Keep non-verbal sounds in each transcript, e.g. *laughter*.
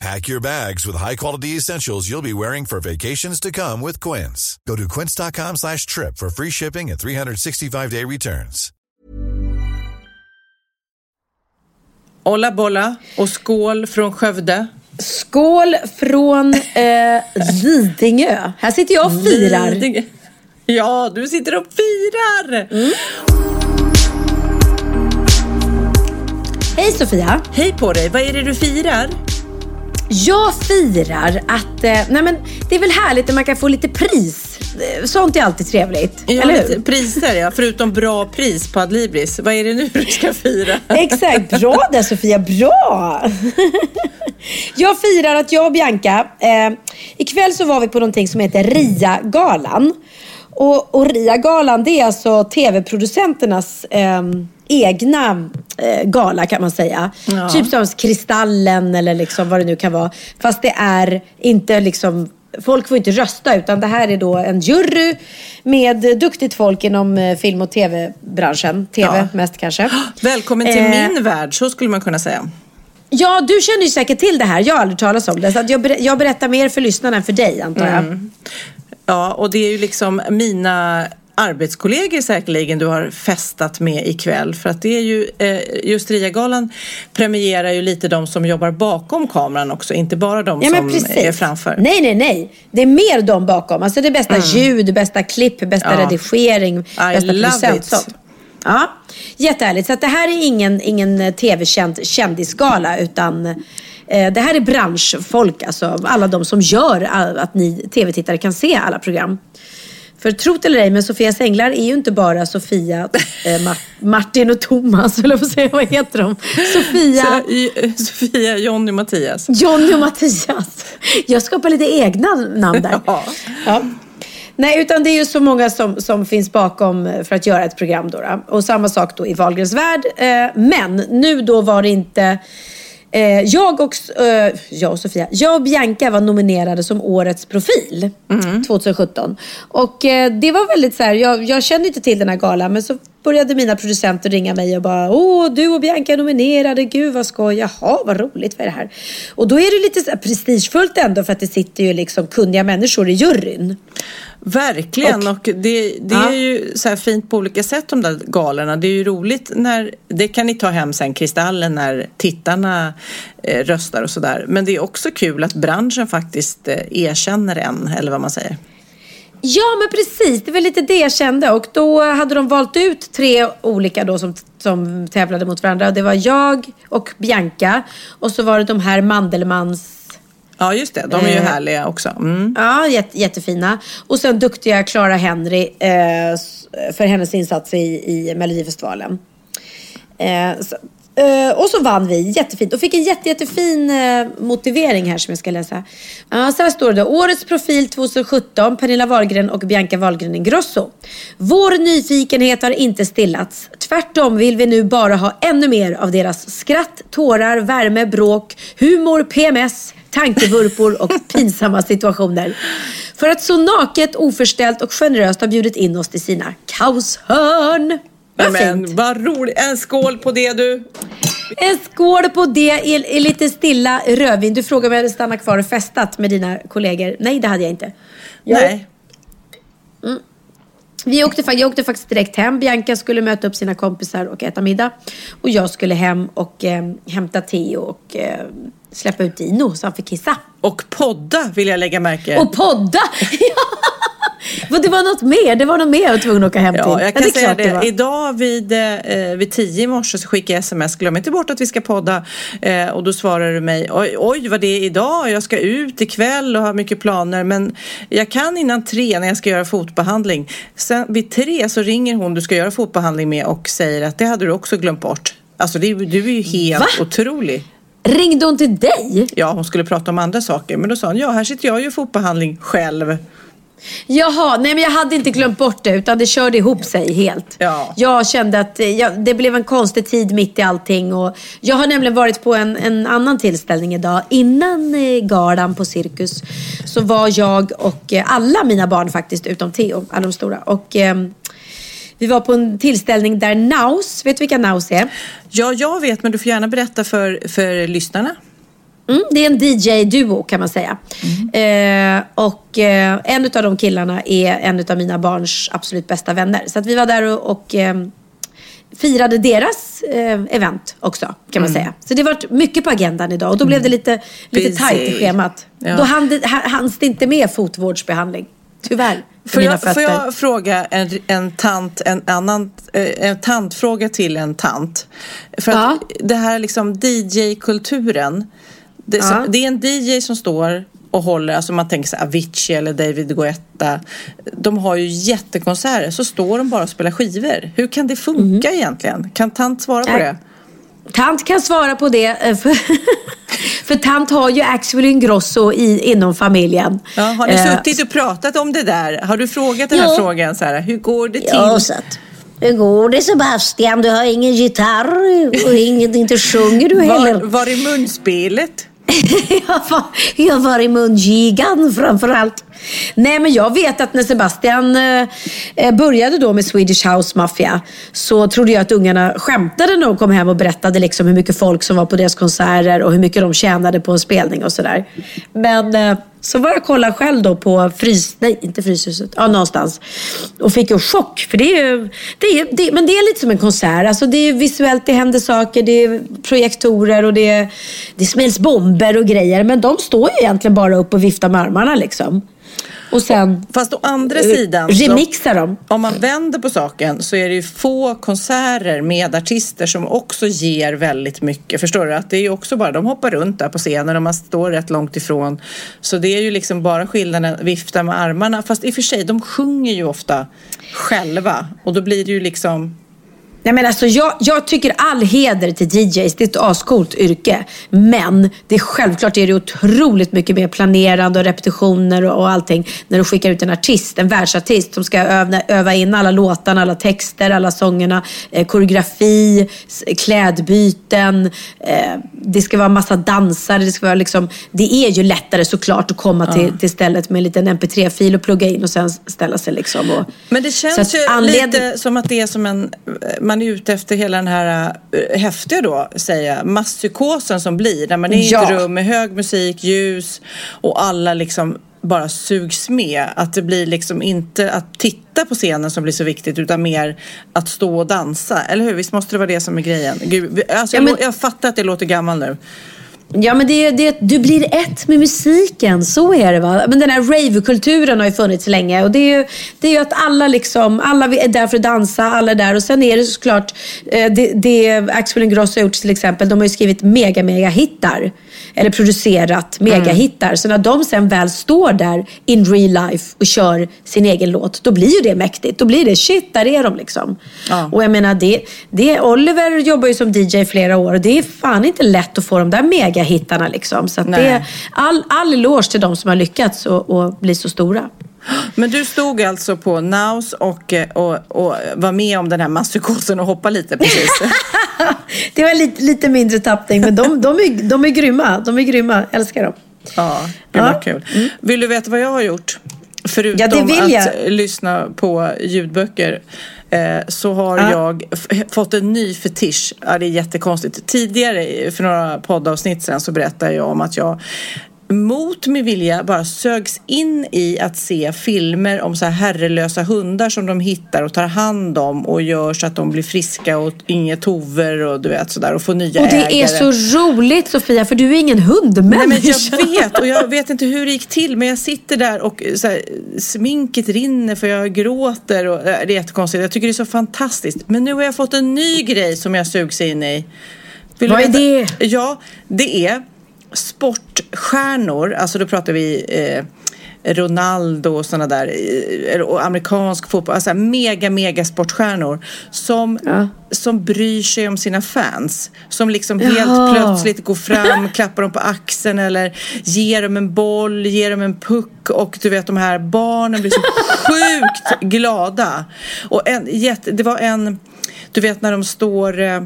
Pack your bags with high-quality essentials you'll be wearing for vacations to come with Quince. Go to quince.com slash trip for free shipping and 365-day returns. Olla bolla och skål från Skövde. Skål från eh, Lidingö. Här sitter jag och firar. Lidingö. Ja, du sitter och firar! Hej Sofia! Hej på dig! Vad är det du firar? Jag firar att, eh, nej men det är väl härligt när man kan få lite pris. Eh, Sånt är alltid trevligt, Ja, eller hur? priser ja, förutom bra pris på Adlibris. Vad är det nu du ska fira? Exakt, bra där Sofia, bra! jag firar att jag och Bianca, eh, ikväll så var vi på någonting som heter RIA-galan. Och, och RIA-galan det är alltså tv-producenternas eh, egna eh, gala kan man säga. Ja. Typ som Kristallen eller liksom vad det nu kan vara. Fast det är inte liksom Folk får inte rösta utan det här är då en jury med duktigt folk inom eh, film och tv-branschen. Tv Ja. mest kanske. *gasps* Välkommen till Eh, min värld, så skulle man kunna säga. Ja, du känner ju säkert till det här. Jag har aldrig talat om det. Så jag, ber- jag berättar mer för lyssnarna än för dig, antar jag. Mm. Ja, och det är ju liksom mina arbetskollegor säkerligen du har festat med ikväll. För att det är ju, eh, just RIA-galan premierar ju lite de som jobbar bakom kameran också, inte bara de Ja, som precis. är framför. Nej, nej, nej. Det är mer de bakom. Alltså det bästa ljud, bästa klipp, bästa Ja. redigering, I bästa producent. Ja, jättehärligt. Så det här är ingen, ingen eh, tv-känd kändisgala utan eh, det här är branschfolk, alltså alla de som gör all- att ni tv-tittare kan se alla program. För trot eller ej, men Sofias Änglar är ju inte bara Sofia, eh, Ma- Martin och Thomas, eller jag, vad heter de? Sofia, Så, i- eh, Sofia, Jonny, Mattias. Johnny och Mattias. Jag skapar lite egna namn där. Ja. Ja. Nej, utan det är ju så många som, som finns bakom eh, för att göra ett program. Då, då. Och samma sak då i Wahlgrens värld. Eh, men nu då var det inte... Eh, jag, och, eh, jag och Sofia, jag och Bianca var nominerade som årets profil 2017. Och eh, det var väldigt så här, jag, jag kände inte till den här galan men så började mina producenter ringa mig och bara Åh, du och Bianca är nominerade, gud vad skoj, jaha vad roligt, vad är det här? Och då är det lite så prestigefullt ändå för att det sitter ju liksom kunniga människor i juryn. Verkligen, och, det, det Ja. är ju så här fint på olika sätt de där galorna. Det är ju roligt när, det kan ni ta hem sen, Kristallen, när tittarna eh, röstar och sådär. Men det är också kul att branschen faktiskt eh, erkänner en, eller vad man säger. Ja, men precis. Det var lite det jag kände. Och då hade de valt ut tre olika då som, som tävlade mot varandra. Det var jag och Bianca. Och så var det de här Mandelmans... Ja, just det. De är ju Eh. härliga också. Mm. Ja, jätte, jättefina. Och sen duktiga Clara Henry eh, för hennes insats i, i Melodifestivalen. Eh, så, eh, och så vann vi, jättefint. Och fick en jätte, jättefin eh, motivering här som jag ska läsa. Ja, så här står det. Årets profil 2017, Pernilla Wahlgren och Bianca Wahlgren Ingrosso. Vår nyfikenhet har inte stillats. Tvärtom vill vi nu bara ha ännu mer av deras skratt, tårar, värme, bråk, humor, PMS, tankevurpor och *laughs* pinsamma situationer. För att så naket, oförställt och generöst ha bjudit in oss till sina kaoshörn. Vad Men fint. vad roligt. En skål på det du. En skål på det i, i lite stilla rödvin. Du frågade om jag hade stannat kvar och festat med dina kollegor. Nej, det hade jag inte. Jag, Nej. Vi åkte, jag åkte faktiskt direkt hem. Bianca skulle möta upp sina kompisar och äta middag. Och jag skulle hem och eh, hämta Theo och eh, släppa ut Dino så han fick kissa. Och podda vill jag lägga märke. Och podda! *laughs* *laughs* Men det var något mer. Det var något mer jag var tvungen att åka hem till. Ja, jag kan det är säga det. var. Idag vid, eh, vid tio i morse så skickade jag sms. Glöm inte bort att vi ska podda. Eh, och då svarar du mig. Oj, oj, vad det är idag. Jag ska ut ikväll och har mycket planer. Men jag kan innan tre när jag ska göra fotbehandling. Sen vid tre så ringer hon du ska göra fotbehandling med och säger att det hade du också glömt bort. Alltså det, du är ju helt Va? otrolig. Ringde hon till dig? Ja, hon skulle prata om andra saker. Men då sa hon, ja här sitter jag och gör fotbehandling själv. Jaha, nej men jag hade inte glömt bort det utan det körde ihop sig helt. Ja. Jag kände att eh, jag, det blev en konstig tid mitt i allting. Och jag har nämligen varit på en, en annan tillställning idag. Innan eh, galan på Cirkus så var jag och eh, alla mina barn faktiskt, utom Theo, alla de stora. Och, ehm, vi var på en tillställning där Naus, vet du vilka Naus är? Ja, jag vet, men du får gärna berätta för, för lyssnarna. Mm, det är en DJ-duo kan man säga. Eh, och eh, en av de killarna är en av mina barns absolut bästa vänner. Så att vi var där och, och eh, firade deras eh, event också kan man säga. Så det var mycket på agendan idag och då blev det lite, lite Busy. tajt i schemat. Ja. Då hann hanns det inte med fotvårdsbehandling. Tyvärr. Får jag, får jag fråga en, en tant, en annan eh, en tantfråga till en tant? För att det här liksom DJ-kulturen. Det, så, det är en DJ som står och håller, alltså man tänker så här, Avicii eller David Guetta. De har ju jättekonserter, så står de bara och spelar skivor. Hur kan det funka egentligen? Kan tant svara på det? Tant kan svara på det. eh, För, *laughs* för tant har ju Axel Ingrosso i, inom familjen. Ja, har ni Eh, suttit och pratat om det där? Har du frågat den här Ja. frågan? Så här, hur går det till? Ja, så att, hur går det Sebastian? Du har ingen gitarr och inget, inte sjunger du heller. Var, var är munspelet? *laughs* jag, var, jag var i mungigan framförallt. Nej men jag vet att när Sebastian eh, eh, började då med Swedish House Mafia så trodde jag att ungarna skämtade när de kom hem och berättade liksom hur mycket folk som var på deras konserter och hur mycket de tjänade på en spelning och sådär. Men eh, så var jag kolla själv då på Frys... Nej, inte Fryshuset. Ja, någonstans. Och fick en chock. För det är ju... Det är, det, men det är lite som en konsert. Alltså det är visuellt, det händer saker, det är projektorer och det, det smälls bomber och grejer. Men de står ju egentligen bara upp och viftar med armarna liksom. Och sen Fast å andra sidan, så, remixar de. om man vänder på saken så är det ju få konserter med artister som också ger väldigt mycket. Förstår du? Att det är ju också bara, de hoppar runt där på scenen och man står rätt långt ifrån. Så det är ju liksom bara skillnaden, vifta med armarna. Fast i och för sig, de sjunger ju ofta själva och då blir det ju liksom Nej, men alltså, jag, jag tycker all heder till DJs. Det är ett ascoolt yrke. Men det är självklart är det otroligt mycket mer planerande och repetitioner och, och allting när du skickar ut en artist, en världsartist som ska öva, öva in alla låtarna, alla texter, alla sångerna, eh, koreografi, klädbyten. Eh, det ska vara massa dansare. Det, ska vara liksom, det är ju lättare såklart att komma till, till stället med en liten mp3-fil och plugga in och sen ställa sig liksom. Och, Men det känns ju anled- lite som att det är som en, man är ute efter hela den här uh, häftiga då, säga, masspsykosen som blir. När man är i Ja. ett rum med hög musik, ljus och alla liksom bara sugs med. Att det blir liksom inte att titta på scenen som blir så viktigt utan mer att stå och dansa. Eller hur? Visst måste det vara det som är grejen? Gud, alltså, Ja, jag, men- lå- jag fattar att det låter gammal nu. Ja, men det, det, du blir ett med musiken. Så är det va. Men den här rave-kulturen har ju funnits länge. Och det är ju, det är ju att alla liksom, alla är där för att dansa, alla är där. Och sen är det såklart, eh, det, det Axel Ingrosso har gjort till exempel, de har ju skrivit mega, mega hittar. Eller producerat megahittar. Så när de sen väl står där in real life och kör sin egen låt, då blir ju det mäktigt. Då blir det shit, där är de liksom. Ja. Och jag menar, det, det, Oliver jobbar ju som DJ i flera år och det är fan inte lätt att få de där megahittarna liksom. Så det all, all eloge till de som har lyckats och, och bli så stora. Men du stod alltså på Naus och, eh, och, och var med om den här masspsykosen och hoppade lite precis. *laughs* *laughs* det var lite, lite mindre tappning, men de, de, är, de är grymma. De är grymma, älskar dem. Ja, gud Ja. vad kul. Vill du veta vad jag har gjort? Förutom Ja, det vill jag. att lyssna på ljudböcker eh, så har Ja. jag fått en ny fetisch. Ja, det är jättekonstigt. Tidigare, för några poddavsnitt sen, så berättade jag om att jag mot min vilja bara sögs in i att se filmer om så här herrelösa hundar som de hittar och tar hand om och gör så att de blir friska och inget tover och du vet sådär och får nya Och det ägare. är så roligt Sofia, för du är ingen hundmänniska. Nej, men jag vet och jag vet inte hur det gick till men jag sitter där och så här, sminket rinner för jag gråter och äh, det är jättekonstigt. Jag tycker det är så fantastiskt. Men nu har jag fått en ny grej som jag sugs in i. Vill Vad är det? Ja, det är sportstjärnor, alltså då pratar vi eh, Ronaldo och sådana där, eh, och amerikansk fotboll, alltså mega, mega sportstjärnor som, Ja. som bryr sig om sina fans. Som liksom Jaha. helt plötsligt går fram, klappar dem på axeln eller ger dem en boll, ger dem en puck och du vet de här barnen blir så *laughs* sjukt glada. Och en, det var en, du vet när de står eh,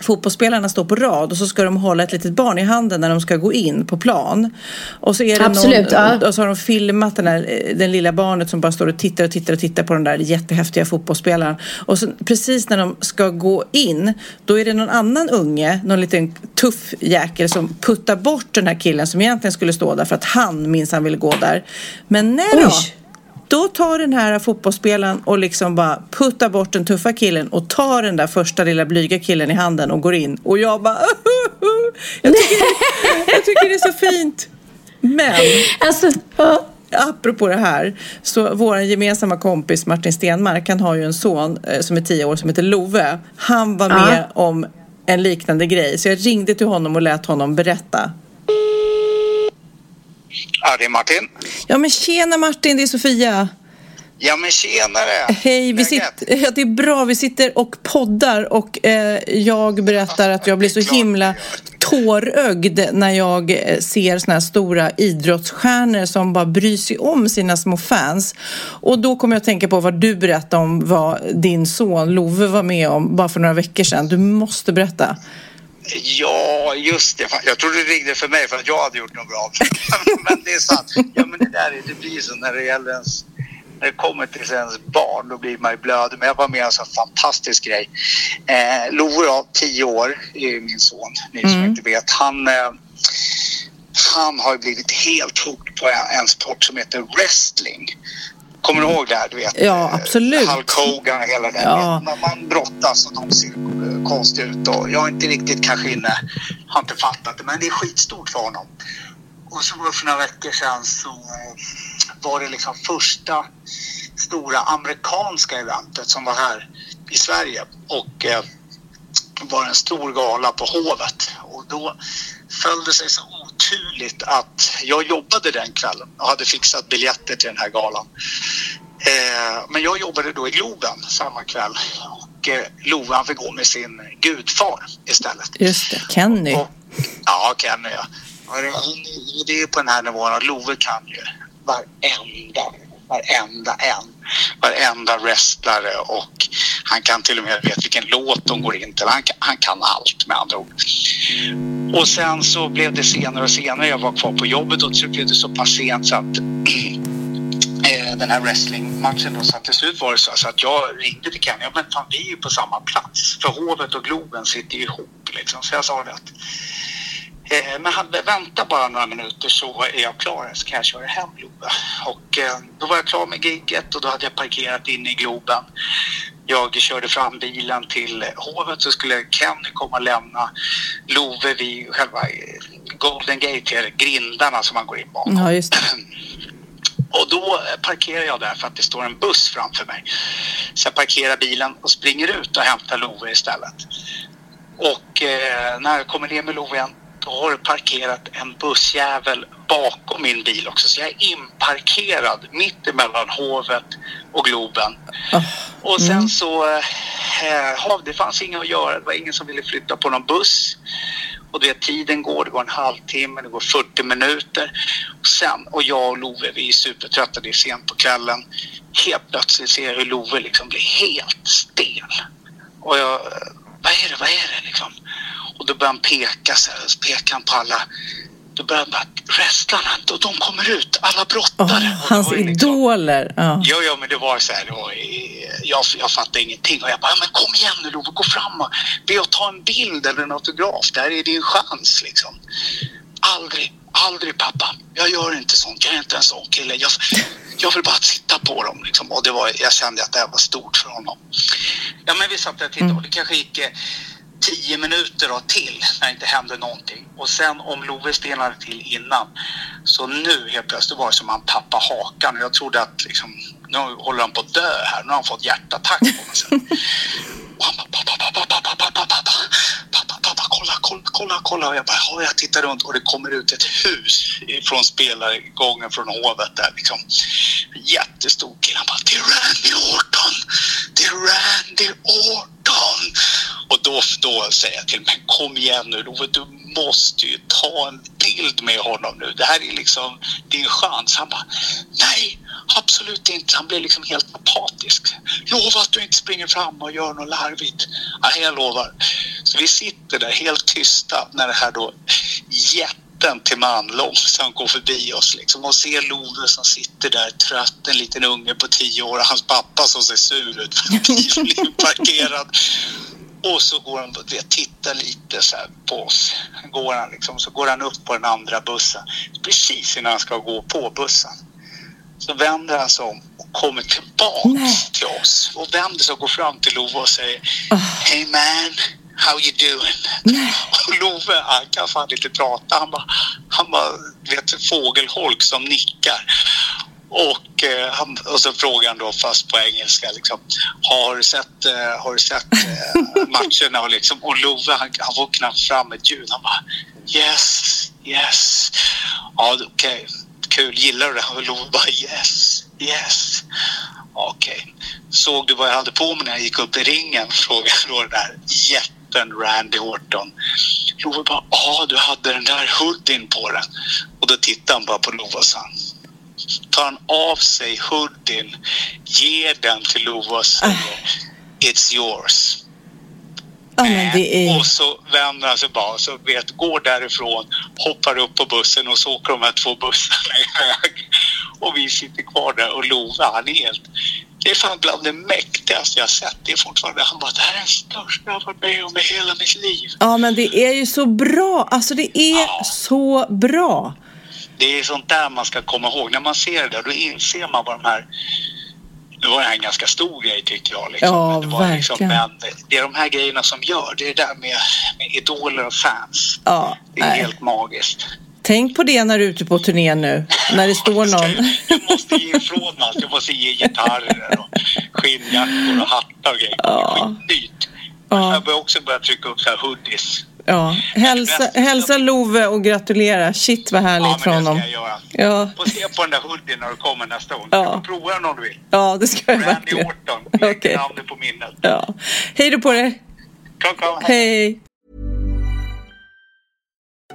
fotbollsspelarna står på rad och så ska de hålla ett litet barn i handen när de ska gå in på plan. Och så är det Absolut, någon, ja. och så har de filmat den, här, den lilla barnet som bara står och tittar och tittar och tittar på den där jättehäftiga fotbollsspelaren. Och så, precis när de ska gå in, då är det någon annan unge, någon liten tuff jäkel som puttar bort den här killen som egentligen skulle stå där för att han minsann ville gå där. Men nej då! Oj. Då tar den här fotbollsspelaren och liksom bara puttar bort den tuffa killen och tar den där första lilla blyga killen i handen och går in. Och jag bara... Jag tycker, det, *laughs* jag tycker det är så fint. Men Alltså, ja. apropå det här, så vår gemensamma kompis Martin Stenmark, han har ju en son eh, som är tio år som heter Love. Han var Ja. med om en liknande grej, så jag ringde till honom och lät honom berätta. Ja, det är Martin. Ja men tjena Martin, det är Sofia. Ja, men tjenare! Hej, vi sitter, ja, det är bra. Vi sitter och poddar och eh, jag berättar att jag blir så himla tårögd när jag eh, ser såna här stora idrottsstjärnor som bara bryr sig om sina små fans. Och då kommer jag att tänka på vad du berättade om vad din son Love var med om bara för några veckor sedan. Du måste berätta. Ja, just det. Jag trodde du ringde för mig för att jag hade gjort något bra. *laughs* men det är sant. Ja, men det där är, det blir så när det gäller ens... När det kommer till ens barn, då blir man ju blödig. Men jag var med om en sån fantastisk grej. Eh, Love 10 år, är min son, ni som inte vet. Han, eh, han har ju blivit helt hooked på en, en sport som heter wrestling. Kommer du ihåg det här? Du vet, Ja, eh, absolut. Hulk Hogan och hela den. Ja. När man brottas och de ser eh, konstiga ut. Och jag är inte riktigt kanske inne, har inte fattat det, men det är skitstort för honom. Och så var för några veckor sedan så var det liksom första stora amerikanska eventet som var här i Sverige. Och eh, var en stor gala på Hovet. Och då föll det sig så oturligt att jag jobbade den kvällen och hade fixat biljetter till den här galan. Eh, men jag jobbade då i Globen samma kväll och eh, Love han fick gå med sin gudfar istället. Just det, Kenny. Och, ja, Kenny ja. Det är på den här nivån att Love kan ju varenda, varenda en. Varenda wrestlare och han kan till och med veta vilken låt de går in till. Han kan, han kan allt med andra ord. Och sen så blev det senare och senare. Jag var kvar på jobbet och så blev det så pass sent så att *clears throat* eh, den här wrestlingmatchen då, så att till slut var det så, så att jag ringde till Kenny. Ja, men fan, vi är ju på samma plats. För Hovet och Globen sitter ju ihop liksom. Så jag sa det att men hade vänta bara några minuter så är jag klar, så kan jag köra hem Love. Och eh, då var jag klar med gigget och då hade jag parkerat inne i Globen. Jag körde fram bilen till Hovet så skulle Kenny komma och lämna Love vid själva eh, Golden Gate, grindarna som man går in bakom. Ja, just det. *clears throat* Och då parkerar jag där för att det står en buss framför mig. Så jag parkerar bilen och springer ut och hämtar Love istället. Och eh, när jag kommer ner med Love igen, har det parkerat en bussjävel bakom min bil också. Så jag är inparkerad mitt emellan Hovet och Globen. Och sen så, eh, det fanns inget att göra. Det var ingen som ville flytta på någon buss. Och det tiden går, det går en halvtimme, det går 40 minuter. Och sen, och jag och Love, vi är supertrötta, det är sent på kvällen. Helt plötsligt ser jag hur Love liksom blir helt stel. Och jag, vad är det, vad är det liksom? Och då börjar han peka så här, så pekar han på alla, då börjar han bara, wrestlarna, då, de kommer ut, alla brottare. Det hans liksom- idoler. Ja. Jo, jo, men det var så här, det var, jag, jag fattade ingenting och jag bara, men kom igen nu Love, gå fram och be att ta en bild eller en autograf, där är din chans liksom. Aldrig, aldrig pappa. Jag gör inte sånt. Jag är inte en sån kille. Jag, jag vill bara titta på dem. Liksom. Och det var, jag kände att det här var stort för honom. Ja, men vi satt där och tittade och det kanske gick eh, tio minuter då till när det inte hände någonting. Och sen om Love stelnade till innan. Så nu helt plötsligt var det som han tappade hakan. Jag trodde att liksom, nu håller han på att dö här. Nu har han fått hjärtattack på mig. Sen. Och han bara, pappa, pappa, pappa, pappa, pappa, pappa, pappa, kolla, kolla, kolla, kolla. Och jag bara, ja, jag tittar runt och det kommer ut ett hus från spelargången från hovet där liksom. Jättestor kille. Han bara, det är Randy Orton! Det är Randy Orton! Och då, då säger jag till mig, kom igen nu Love, du måste ju ta en bild med honom nu. Det här är liksom din chans. Han bara, nej, absolut inte. Han blir liksom helt apatisk. Lova att du inte springer fram och gör något larvigt. Ja, jag lovar. Så vi sitter där helt tysta när det här då jätten till man långsamt går förbi oss liksom och ser Love som sitter där trött, en liten unge på tio år och hans pappa som ser sur ut för bilen *laughs* parkerad. Och så går han och tittar lite så på oss. Går han liksom, så går han upp på den andra bussen. Precis innan han ska gå på bussen. Så vänder han sig om och kommer tillbaks Nej. till oss. Och vänder sig och går fram till Love och säger Ah. Hey man, how you doing? Och *laughs* Love, han kan fan inte prata. Han bara, han bara vet, fågelholk som nickar. Och, eh, han, och så frågar han då fast på engelska liksom, har du sett, eh, har du sett eh, *laughs* matcherna? Och, liksom, och Love han, han får knappt fram ett ljud. Han bara yes, yes. Ja, okej. Kul, gillar du det? Och Love bara yes, yes. Okej. Såg du vad jag hade på mig när jag gick upp i ringen? *laughs* Frågade då den där jätten Randy Orton. Love bara, ja du hade den där hoodien på den. Och då tittade han bara på Love och sa tar han av sig hoodien, ger den till Love och säger It's yours. Är... Och så vänder han sig bara så vet, går därifrån, hoppar upp på bussen och så åker de här två bussarna *laughs* iväg. Och vi sitter kvar där och Love, han är helt... Det är fan bland det mäktigaste jag sett. Det är fortfarande, han bara, det här är det största jag varit med om i hela mitt liv. Ja, men det är ju så bra. Alltså det är så bra. Det är sånt där man ska komma ihåg. När man ser det där, då inser man vad de här... Nu var det här en ganska stor grej tyckte jag. Liksom. Ja, Men det var liksom, verkligen. men det är de här grejerna som gör. Det är det där med, med idoler och fans. Ja, Det är nej. helt magiskt. Tänk på det när du är ute på turné nu. När det står någon. Du måste ge ifrån allt. Du måste ge gitarrer och skinnjackor och hattar och grejer. Ja. Det är skitdyrt. Ja. Jag börjar också börja trycka upp så här hoodies. Ja. Hälsa, hälsa Love och gratulera. Shit vad Ja, härligt men från det ska honom. jag göra. Ja. Få se på den där hoodien när du kommer nästa gång. Ja. Du får prova den om du vill. Ja, det ska jag Randy verkligen. Orton. Lägg Okej. namnet på minnet. Ja. Hej då på dig. Kram, kram. Hej. Hej.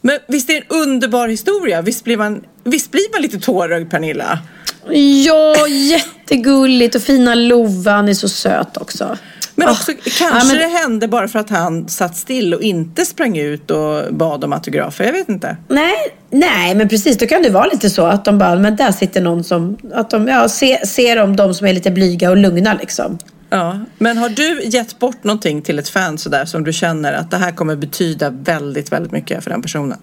Men visst är det en underbar historia? Visst blir man, visst blir man lite tårögd, Pernilla? Ja, jättegulligt och fina Lovan är så söt också. Men också, oh. kanske ja, men... det hände bara för att han satt still och inte sprang ut och bad om autografer. Jag vet inte. Nej, nej men precis. Då kan det vara lite så att de bara, men där sitter någon som, att de ja, ser, ser de de som är lite blyga och lugna liksom. Ja, men har du gett bort någonting till ett fan sådär som du känner att det här kommer betyda väldigt, väldigt mycket för den personen?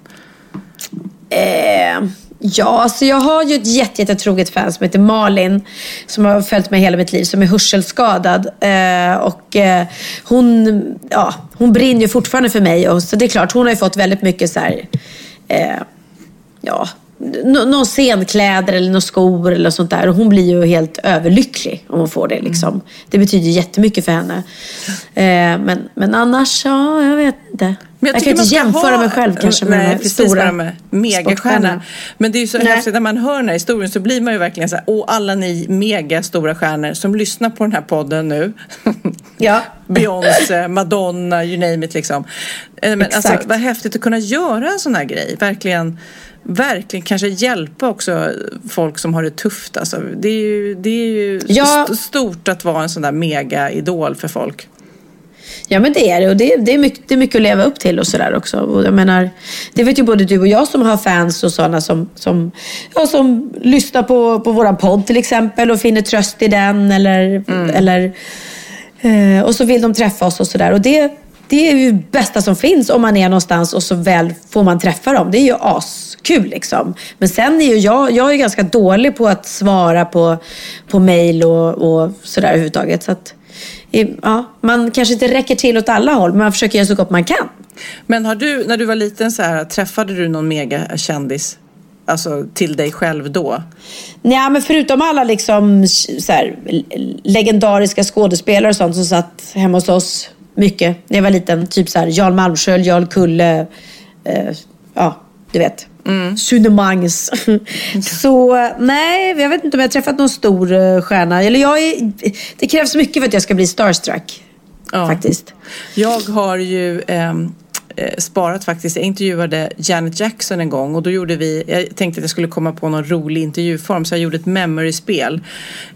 Eh, ja, alltså jag har ju ett jättetroget fan som heter Malin som har följt mig hela mitt liv, som är hörselskadad. Eh, och eh, hon, ja, hon brinner fortfarande för mig. Och, så det är klart, hon har ju fått väldigt mycket så här, eh, ja, någon scenkläder eller några skor eller sånt där. Och hon blir ju helt överlycklig om hon får det. Liksom. Mm. Det betyder jättemycket för henne. Eh, men, men annars, ja, jag vet inte. Men jag, jag kan inte jämföra ha... mig själv kanske med Nej, de stora med megastjärnorna. Men det är ju så häftigt när man hör den här historien så blir man ju verkligen så här, åh alla ni megastora stjärnor som lyssnar på den här podden nu. *laughs* Ja. Beyoncé, Madonna, you name it liksom. Eh, men alltså, Exakt. alltså, vad häftigt att kunna göra en sån här grej. Verkligen verkligen kanske hjälpa också folk som har det tufft. Alltså, det är ju, det är ju ja. st stort att vara en sån där mega-idol för folk. Ja men det är det och det, det, är, mycket, det är mycket att leva upp till och sådär också. Och jag menar, det vet ju både du och jag som har fans och sådana som, som, ja, som lyssnar på, på våran podd till exempel och finner tröst i den eller, mm. eller eh, och så vill de träffa oss och sådär. Och det, det är ju det bästa som finns om man är någonstans och så väl får man träffa dem. Det är ju askul liksom. Men sen är ju jag, jag är ganska dålig på att svara på, på mail och, och sådär överhuvudtaget. Så att, ja, man kanske inte räcker till åt alla håll, men man försöker göra så gott man kan. Men har du, när du var liten, så här, träffade du någon megakändis? alltså, till dig själv då? Nej, men förutom alla liksom, så här, legendariska skådespelare och sånt som satt hemma hos oss mycket när jag var liten. Typ så här, Jan Malmsköld, Jarl Kulle, eh, ja, du vet. Mm. Sune Mangs. *laughs* så nej, jag vet inte om jag har träffat någon stor uh, stjärna. Eller jag är, det krävs mycket för att jag ska bli starstruck. Ja. Faktiskt. Jag har ju... Um Eh, sparat faktiskt. Jag intervjuade Janet Jackson en gång och då gjorde vi, jag tänkte att jag skulle komma på någon rolig intervjuform så jag gjorde ett memory-spel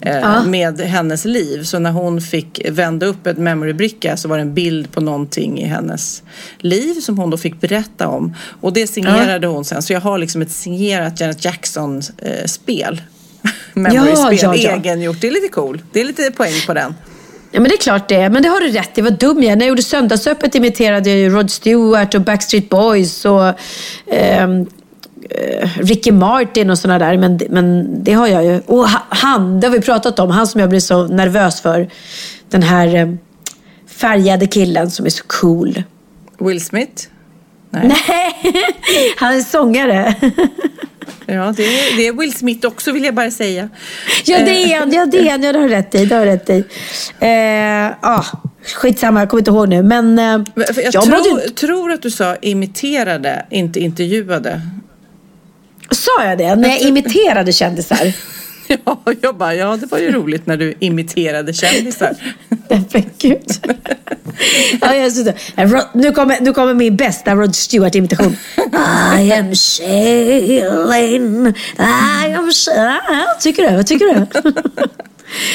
eh, ja. med hennes liv. Så när hon fick vända upp ett memory-bricka så var det en bild på någonting i hennes liv som hon då fick berätta om. Och det signerade ja. hon sen. Så jag har liksom ett signerat Janet Jackson-spel. Eh, *laughs* memory-spel, ja, ja, ja. egengjort. Det är lite cool. Det är lite poäng på den. Ja men det är klart det är. Men det har du rätt i. Vad dum jag är. När jag gjorde Söndagsöppet imiterade jag ju Rod Stewart och Backstreet Boys och ehm, eh, Ricky Martin och sådana där. Men, men det har jag ju. Och han, det har vi pratat om. Han som jag blir så nervös för. Den här eh, färgade killen som är så cool. Will Smith? Nej. Nej, *laughs* han är sångare. *laughs* Ja, det är, det är Will Smith också vill jag bara säga. Ja, det är han. Ja, det är han. Ja, det har rätt i. Det har rätt i. Eh, ah, skitsamma, jag kommer inte ihåg nu. Men, eh, jag, jag tror, mådde... tror att du sa imiterade, inte intervjuade. Sa jag det? När jag imiterade kändisar? *laughs* *laughs* Ja, jag bara, ja det var ju roligt när du imiterade kändisar. *laughs* Men gud. Ja, jag nu, kommer, nu kommer min bästa Rod Stewart-imitation. I am sailing, I am sailing. Vad tycker du? Vad tycker du? *laughs*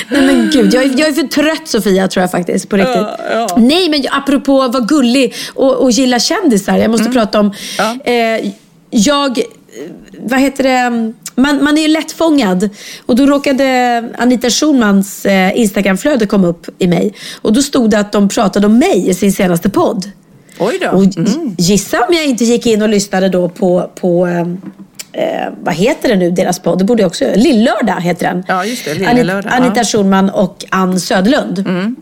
Nej men gud, jag är, jag är för trött Sofia tror jag faktiskt på riktigt. Ja, ja. Nej men apropå vara gullig och, och gilla kändisar. Jag måste mm. prata om. Ja. Eh, jag, vad heter det? man, man är ju lättfångad. Och då råkade Anita Schulmans eh, Instagramflöde komma upp i mig. Och då stod det att de pratade om mig i sin senaste podd. Oj då. Och mm. gissa om jag inte gick in och lyssnade då på, på eh, eh vad heter det nu, deras podd? Det borde jag också göra. Lillördag heter den. Ja, just det. Lillördag. Anita, ja. Schulman och Ann Söderlund. Mm.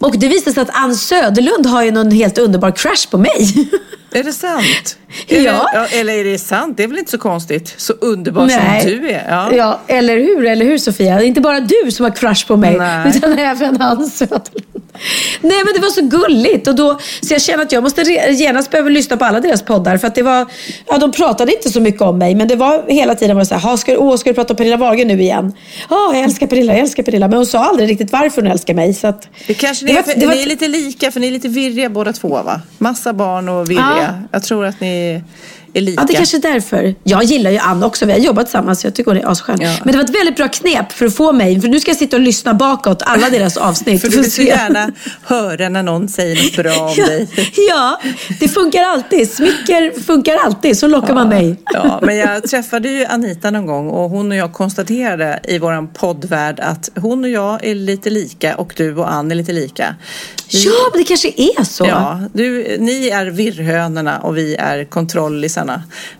Och det visade sig att Ann Söderlund har ju någon helt underbar crush på mig. *laughs* Är det sant? *laughs* Eller, ja. Eller är det sant? Det är väl inte så konstigt? Så underbar Nej. som du är. Ja. ja, eller hur? Eller hur Sofia? Det är inte bara du som har crush på mig. Nej. Utan även Ann Söderlund. Nej men det var så gulligt. Och då, så jag känner att jag måste genast behöva lyssna på alla deras poddar. För att det var, ja de pratade inte så mycket om mig. Men det var hela tiden var så här, ska, åh, ska du prata om Pernilla Wahlgren nu igen? Ja, jag älskar Pernilla, jag älskar Pernilla. Men hon sa aldrig riktigt varför hon älskar mig. Så att, det kanske det är, för, det var, ni är lite lika, för ni är lite virriga båda två va? Massa barn och virriga. Ja. Jag tror att ni är lika. Ja, det är kanske är därför. Jag gillar ju Ann också. Vi har jobbat tillsammans. Jag tycker hon är asskön. Ja. Men det var ett väldigt bra knep för att få mig, för nu ska jag sitta och lyssna bakåt alla deras *laughs* avsnitt. för du vill så gärna höra när någon säger något bra om *laughs* ja, dig. ja, det funkar alltid. Smicker funkar alltid. Så lockar ja, man mig. ja, men jag träffade ju Anita någon gång och hon och jag konstaterade i vår poddvärld att hon och jag är lite lika och du och Ann är lite lika. Vi, ja, men det kanske är så. Ja, du, ni är virrhönorna och vi är kontrollisarna.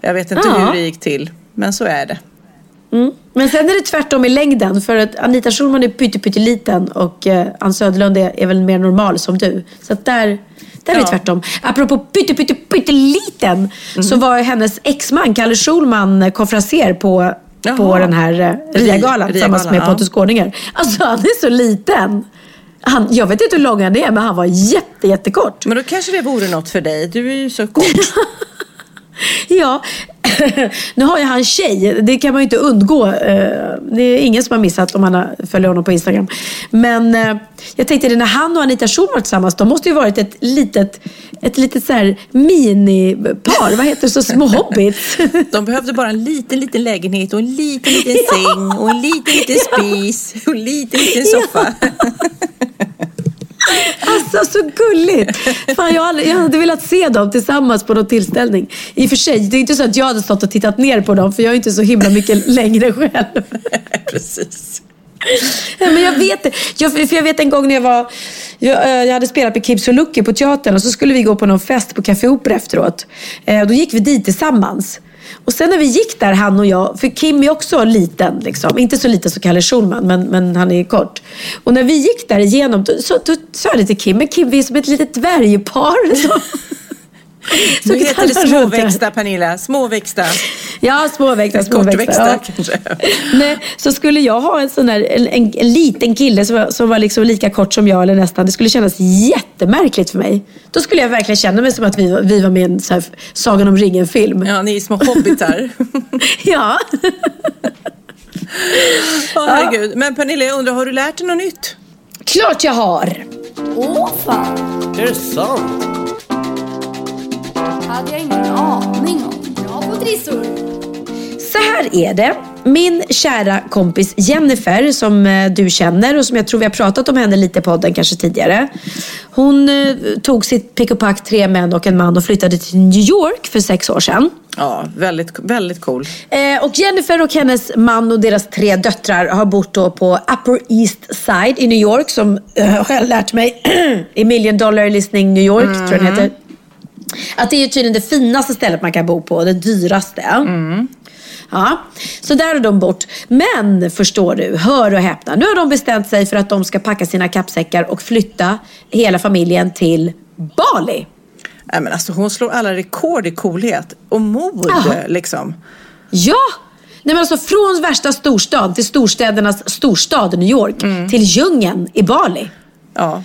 Jag vet inte ja. hur det gick till, men så är det. Mm. Men sen är det tvärtom i längden. För att Anita Schulman är pytteliten och eh, Ann Söderlund är, är väl mer normal som du. Så där, där är det tvärtom. Apropå pytteliten mm. så var hennes exman Kalle Schulman konferenser på, på den här eh, Riagalan tillsammans med ja. Pontus Gårdinger. Alltså han är så liten. Han, jag vet inte hur lång han är, men han var jätte, jättekort. Men då kanske det vore något för dig. Du är ju så kort. *laughs* *laughs* ja, *laughs* nu har ju han tjej. Det kan man ju inte undgå. Eh, det är ingen som har missat om man följer honom på Instagram. Men eh, jag tänkte det när han och Anita var tillsammans. De måste ju varit ett litet, ett litet så här minipar. Vad heter det? Så små hobbits. *laughs* De behövde bara en liten, liten lägenhet och en liten, liten ja. säng och en liten, liten spis och en liten, liten soffa. Ja. Alltså så gulligt! Fan, jag, hade, jag hade velat se dem tillsammans på någon tillställning. I och för sig, det är inte så att jag hade stått och tittat ner på dem för jag är inte så himla mycket *laughs* längre själv. *laughs* Precis. Men jag vet jag, för jag vet en gång när jag var... Jag, eh, jag hade spelat med Kim Sulocki på teatern och så skulle vi gå på någon fest på Café Opera efteråt. Eh, då gick vi dit tillsammans. Och sen när vi gick där, han och jag, för Kim är också liten, liksom. inte så liten som Kalle Schulman, men, men han är kort. Och när vi gick där igenom, då, så, då sa jag till Kim, men Kim, vi är som ett litet dvärgpar. *laughs* Så Nu heter det småväxta Pernilla, småväxta. Ja, småväxta, småväxta. Kortväxta Ja. kanske. *laughs* Nej, så skulle jag ha en sån där, en, en, en liten kille som var, som var liksom lika kort som jag eller nästan. Det skulle kännas jättemärkligt för mig. Då skulle jag verkligen känna mig som att vi, var- vi var med i en så här Sagan om ringen-film. Ja, ni är små hobbitar. *laughs* Ja. Åh, herregud. Men Pernilla, jag undrar, har du lärt dig något nytt? Klart jag har. Åh fan! Är det sant? Hade jag ingen aning om. Bra på trissor. Så här är det. Min kära kompis Jennifer som eh, du känner och som jag tror vi har pratat om henne lite i podden kanske tidigare. Hon eh, tog sitt pick och pack, tre män och en man och flyttade till New York för sex år sedan. Ja, väldigt, väldigt cool. Eh, och Jennifer och hennes man och deras tre döttrar har bott då på Upper East Side i New York som eh, har jag lärt mig i *clears throat* Million Dollar Listening New York tror jag den heter. Att det är tydligen det finaste stället man kan bo på, det dyraste. Ja, så där har de bott. Men förstår du, hör och häpna. Nu har de bestämt sig för att de ska packa sina kappsäckar och flytta hela familjen till Bali. Nej, men alltså, hon slår alla rekord i coolhet och mod. Liksom. Ja! Nej men alltså från värsta storstad till storstädernas storstad New York till djungeln i Bali. Ja.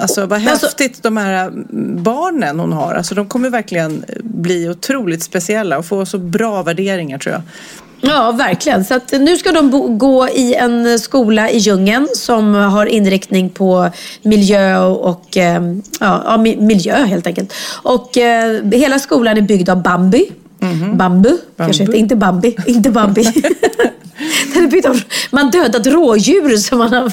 Alltså vad alltså- häftigt de här mm, barnen hon har. Alltså, de kommer verkligen bli otroligt speciella och få så bra värderingar tror jag. Ja, verkligen. Så nu ska de bo, gå i en skola i djungeln som har inriktning på miljö och eh, ja, ja, mi- miljö helt enkelt. Och eh, hela skolan är byggd av bambu. Bambu, kanske heter. Inte Bambi. Inte Bambi. *laughs* den är byggd av, man dödat rådjur som man, har,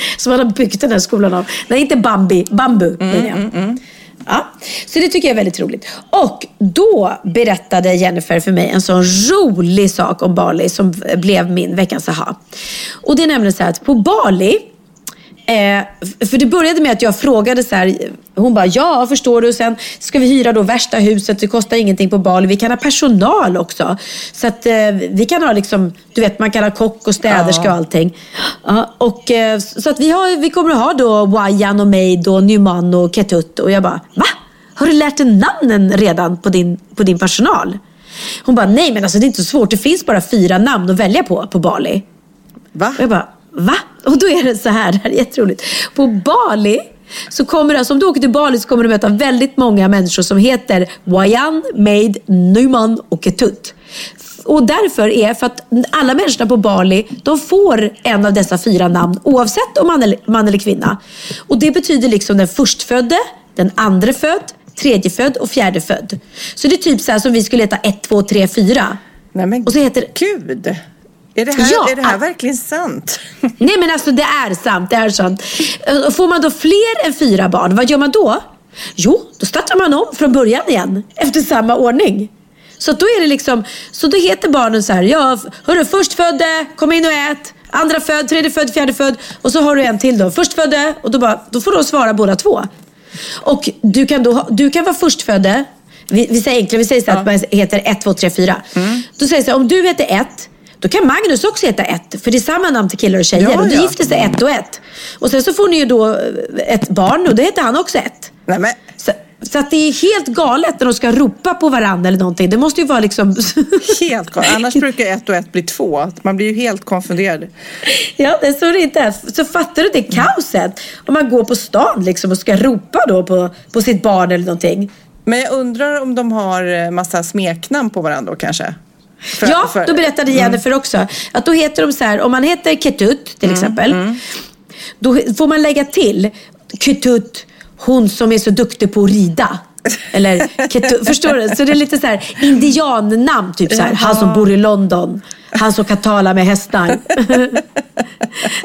*laughs* som man har byggt den här skolan av. Nej, inte Bambi. Bambu menar jag. Ja, så det tycker jag är väldigt roligt. Och då berättade Jennifer för mig en sån rolig sak om Bali som blev min veckans aha. Och det är nämligen så här att på Bali Eh, för det började med att jag frågade så här, hon bara ja förstår du, sen ska vi hyra då värsta huset, det kostar ingenting på Bali, vi kan ha personal också. Så att eh, vi kan ha liksom, du vet man kan ha kock och städerska Ja. och allting. Ja, och, eh, så att vi, har, vi kommer att ha då Wajan och Maid och Nyman och Ketut och jag bara va? Har du lärt dig namnen redan på din, på din personal? Hon bara nej men alltså det är inte så svårt, det finns bara fyra namn att välja på på Bali. Va? Och jag bara, va? Och då är det så här, *laughs* det här är jätteroligt. På Bali, så kommer alltså om du åker till Bali så kommer du möta väldigt många människor som heter Wayan, Maid, Numan och Ketut. Och därför är, för att alla människorna på Bali, de får en av dessa fyra namn oavsett om man är man eller kvinna. Och det betyder liksom den förstfödde, den andra född, tredje född och fjärde född. Så det är typ så här som vi skulle heta 1, 2, 3, 4. Nej men Och så heter gud. Är det här, Ja. är det här verkligen sant? *laughs* Nej men alltså det är sant, det är sant. Eh, Får man då fler än fyra barn, vad gör man då? Jo, då startar man om från början igen efter samma ordning. Så då är det liksom, så då heter barnen så här, ja, hörru, förstfödde, kom in och ät. Andra född, tredje född, fjärde född. Och så har du en till då, förstfödde. Och då, bara, då får de svara båda två. Och du kan, då, du kan vara förstfödde. Vi, vi säger enklare, vi säger så här att man heter 1, 2, 3, 4. Då säger så här, om du heter 1, då kan Magnus också heta 1. För det är samma namn till killar och tjejer. Ja, och då ja. gifter sig 1 och 1. Och sen så får ni ju då eh, ett barn och då heter han också 1. Nej men Så, så att det är helt galet när de ska ropa på varandra eller någonting. Det måste ju vara liksom... *laughs* helt galet. Annars brukar ett och ett bli två. Man blir ju helt konfunderad. ja, det är så det inte. Så fattar du det kaoset? Om man går på stan liksom och ska ropa då på, på sitt barn eller någonting. Men jag undrar om de har eh, massa smeknamn på varandra då kanske? För- ja, för- då berättade Jennifer också. Att då heter de så här, om man heter Ketut till exempel. Då får man lägga till Ketut, hon som är så duktig på att rida. Eller Ketut, *laughs* förstår du? Så det är lite så här indiannamn. Typ så här, han som bor i London. Han som kan tala med hästar. *laughs*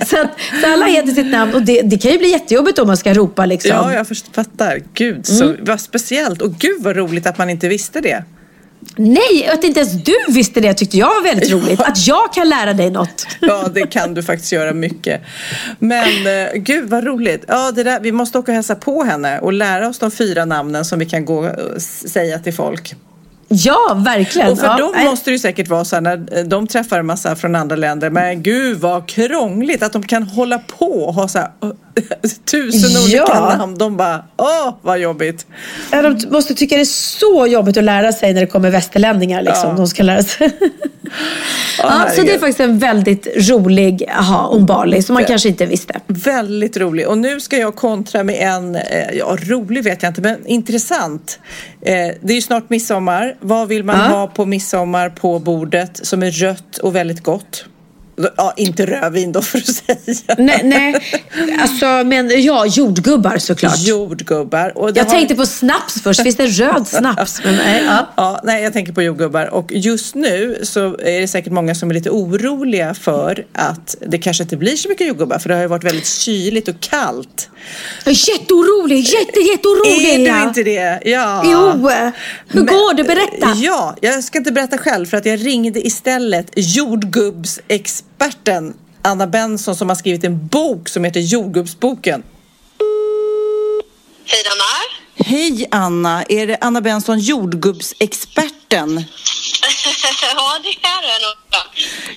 så, att, så alla heter sitt namn och det, det kan ju bli jättejobbigt om man ska ropa liksom. Ja, jag fattar. Gud, så vad speciellt. Och gud vad roligt att man inte visste det. Nej, att inte ens du visste det tyckte jag var väldigt roligt. Att jag kan lära dig något. Ja, det kan du faktiskt göra mycket. Men eh, gud vad roligt. Ja, det där, vi måste åka och hälsa på henne och lära oss de fyra namnen som vi kan gå och säga till folk. Ja, verkligen. Och för ja. dem måste det ju säkert vara så här när de träffar en massa från andra länder. Men gud vad krångligt att de kan hålla på och ha så här *laughs* tusen olika Ja. namn. De bara, åh vad jobbigt. Ja, de måste tycka det är så jobbigt att lära sig när det kommer västerlänningar. Liksom, Ja. De ska lära sig. ja, så det är faktiskt en väldigt rolig aha, om Bali som man kanske inte visste. Väldigt rolig. Och nu ska jag kontra med en, eh, ja rolig vet jag inte, men intressant. Eh, det är ju snart midsommar. Vad vill man Ja. ha på midsommar på bordet som är rött och väldigt gott? Ja, inte rödvin då för att säga. Nej, nej. Alltså, men ja, jordgubbar såklart. Jordgubbar. Och Jag har- tänkte på snaps först. Finns det röd snaps? Men, nej, ja. Ja, nej, jag tänker på jordgubbar. Och just nu så är det säkert många som är lite oroliga för att det kanske inte blir så mycket jordgubbar. För det har ju varit väldigt kyligt och kallt. Jag är jätteorolig. Jätte, jätteorolig. Är du inte det? Ja. Jo. Hur går det? Berätta. Ja, jag ska inte berätta själv för att jag ringde istället jordgubbsexperten Anna Benson som har skrivit en bok som heter Jordgubbsboken. Hej Anna. Hej Anna, är det Anna Benson, jordgubbsexperten? *laughs* ja, det är det nog.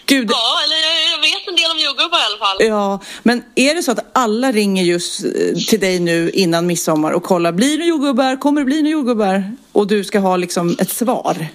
Gud, Ja, eller jag vet *laughs* en del om jordgubbar i alla fall. ja, men är det så att alla ringer just eh, till dig nu innan midsommar och kollar, blir det jordgubbar, kommer det bli några jordgubbar? Och du ska ha liksom ett svar.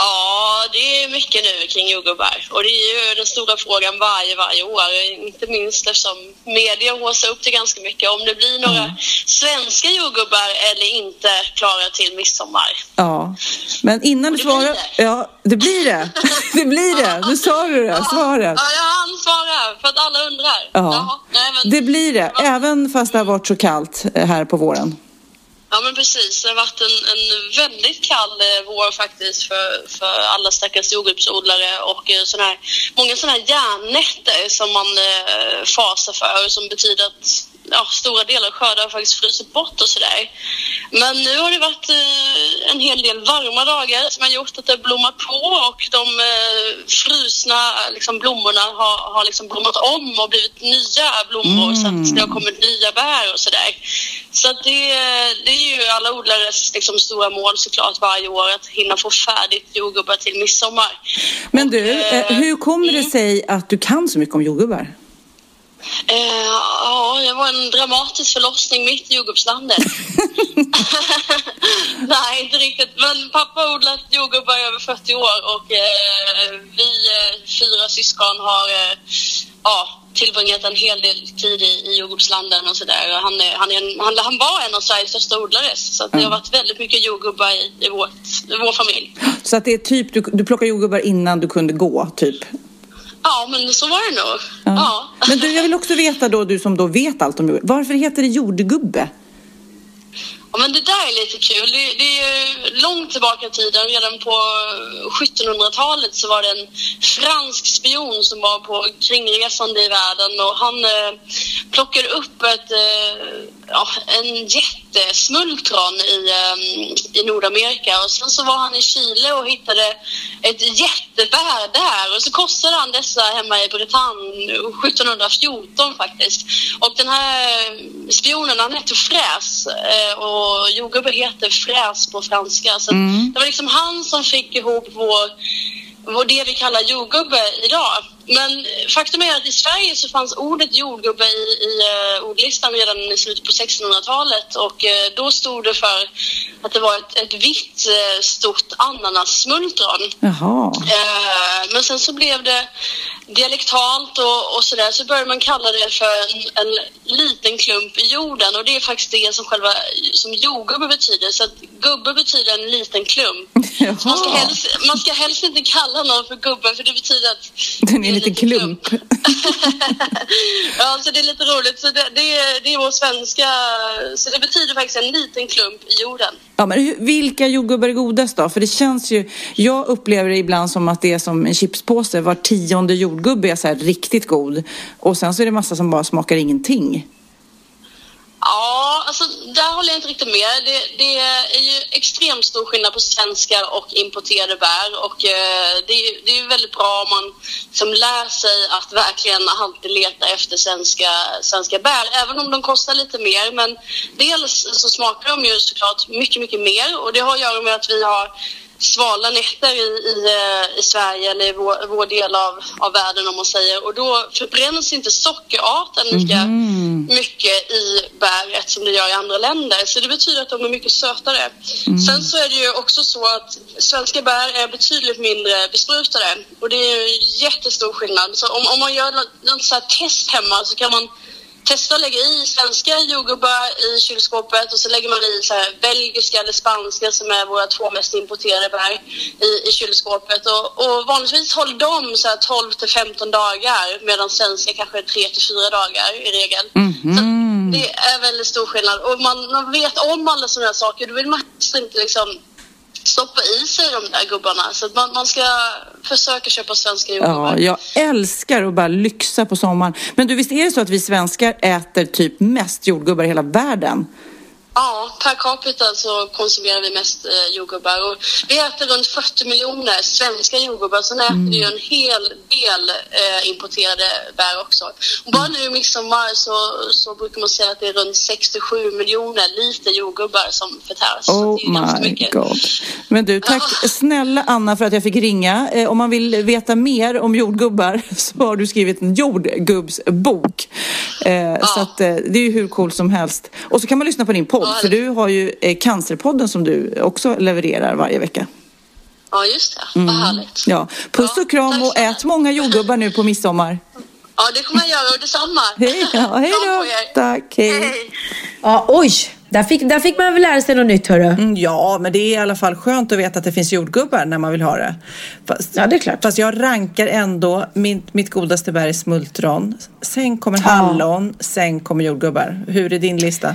Ja, det är mycket nu kring jordgubbar. Och det är ju den stora frågan varje, varje år. Inte minst eftersom media håsar upp det ganska mycket. Om det blir några svenska jordgubbar eller inte klara till midsommar. Ja, men innan du svarar... Ja, det blir det. *laughs* Det blir det. Nu sa du det, svaret. Ja, jag hann svara för att alla undrar. Ja, Jaha, nej, men, det blir det. Även fast det har varit så kallt eh, här på våren. Ja men precis, det har varit en, en väldigt kall eh, vår faktiskt för, för alla stackars jordgubbsodlare och eh, sån här, många sådana här järnnätter som man eh, fasar för och som betyder att ja, stora delar av skördar har faktiskt frusit bort och sådär. Men nu har det varit eh, en hel del varma dagar som har gjort att det blommat på och de eh, frusna liksom, blommorna har, har liksom blommat om och blivit nya blommor så att det har kommit nya bär och sådär. Så det, det är ju alla odlares liksom, stora mål såklart varje år att hinna få färdigt jordgubbar till midsommar. Men du, Och, eh, hur kommer det sig att du kan så mycket om jordgubbar? Eh, ja, det var en dramatisk förlossning mitt i jordgubbslandet. *laughs* *laughs* Nej, inte riktigt. Men pappa har odlat jordgubbar i över 40 år och eh, vi eh, fyra syskon har eh, ja, tillbringat en hel del tid i, i jordgubbslanden och sådär. Han, är- han, är en, han, han var en av Sveriges största odlare så det har varit väldigt mycket jordgubbar i, i, vårt, i vår familj. Så att det är typ, du, du plockar jordgubbar innan du kunde gå, typ? Ja, men så var det nog. Ja. Men du, jag vill också veta då, du som då vet allt om jordgubbar. Varför heter det jordgubbe? Ja, men det där är lite kul. Det, det är långt tillbaka i tiden. Redan på 1700-talet så var det en fransk spion som var på kringresande i världen och han eh, plockade upp ett, eh, ja, en jättesmultron i, eh, i Nordamerika och sen så var han i Chile och hittade ett jättebär där och så korsade han dessa hemma i Bretagne 1714 faktiskt. Och den här spionen han hette Fräs eh, och jordgubbe heter fräs på franska. Så att det var liksom han som fick ihop vår, vår det vi kallar jordgubbe idag. Men faktum är att i Sverige så fanns ordet jordgubbe i, i uh, ordlistan redan i slutet på 1600-talet och eh, då stod det för att det var ett, ett vitt eh, stort ananassmultron. Jaha. Men sen så blev det dialektalt och, och sådär så började man kalla det för en, en liten klump i jorden och det är faktiskt det som själva som jordgubbe betyder. Så att gubbe betyder en liten klump. Så man, ska helst, man ska helst inte kalla någon för gubbe för det betyder att Den är en liten klump. *laughs* ja, så det är lite roligt. Så det, det, är, det är vår svenska... Så det betyder faktiskt en liten klump i jorden. Ja, men vilka jordgubbar är godast då? För det känns ju, jag upplever det ibland som att det är som en chipspåse. Var tionde jordgubbe är så här riktigt god. Och sen så är det massa som bara smakar ingenting. Ja, alltså där håller jag inte riktigt med. Det, det är ju extremt stor skillnad på svenska och importerade bär och eh, det, är- det är ju väldigt bra om man som lär sig att verkligen alltid leta efter svenska, svenska bär, även om de kostar lite mer. Men dels så smakar de ju såklart mycket, mycket mer och det har att göra med att vi har svala nätter i, i, eh, i Sverige eller i vår, vår del av, av världen om man säger. Och då förbränns inte sockerarten lika mycket i bäret som det gör i andra länder. Så det betyder att de är mycket sötare. Sen så är det ju också så att svenska bär är betydligt mindre besprutade. Och det är ju en jättestor skillnad. Så om, om man gör något, något så här test hemma så kan man testa att lägga i svenska jordgubbar i kylskåpet och så lägger man i så här belgiska eller spanska som är våra två mest importerade bär i, i kylskåpet. Och, och vanligtvis håller de så här 12 till 15 dagar medan svenska kanske är 3 till 4 dagar i regel. Så det är väldigt stor skillnad. Och man, man vet om alla sådana här saker. Då vill man helst inte liksom stoppa i sig de där gubbarna. Så att man, man ska försöka köpa svenska jordgubbar. Ja, jag älskar att bara lyxa på sommaren. Men du, visst är det så att vi svenskar äter typ mest jordgubbar i hela världen? Ja, per capita så konsumerar vi mest eh, jordgubbar. Och vi äter runt 40 miljoner svenska jordgubbar. Sen äter vi ju en hel del eh, importerade bär också. Och bara nu midsommar så, så brukar man säga att det är runt 67 miljoner liter jordgubbar som förtärs. Oh my mycket. god. Men du, tack snälla Anna för att jag fick ringa. Eh, om man vill veta mer om jordgubbar *laughs* så har du skrivit en jordgubbsbok. Eh, Så att, eh, det är ju hur coolt som helst. Och så kan man lyssna på din podd Ja, för du har ju eh, Cancerpodden som du också levererar varje vecka. Ja, just det. Vad härligt. Ja. Puss Ja, och kram och ät många jordgubbar nu på midsommar. Ja, det kommer jag göra och detsamma. Hej, ja, hej då. Tack, hej. Hej. Ja, oj. Där fick, där fick man väl lära sig något nytt, hörru. Mm, Ja, men det är i alla fall skönt att veta att det finns jordgubbar när man vill ha det. Fast, Ja, det är klart. Fast jag rankar ändå, mitt, mitt godaste bär är smultron. Sen kommer hallon, sen kommer jordgubbar. Hur är din lista?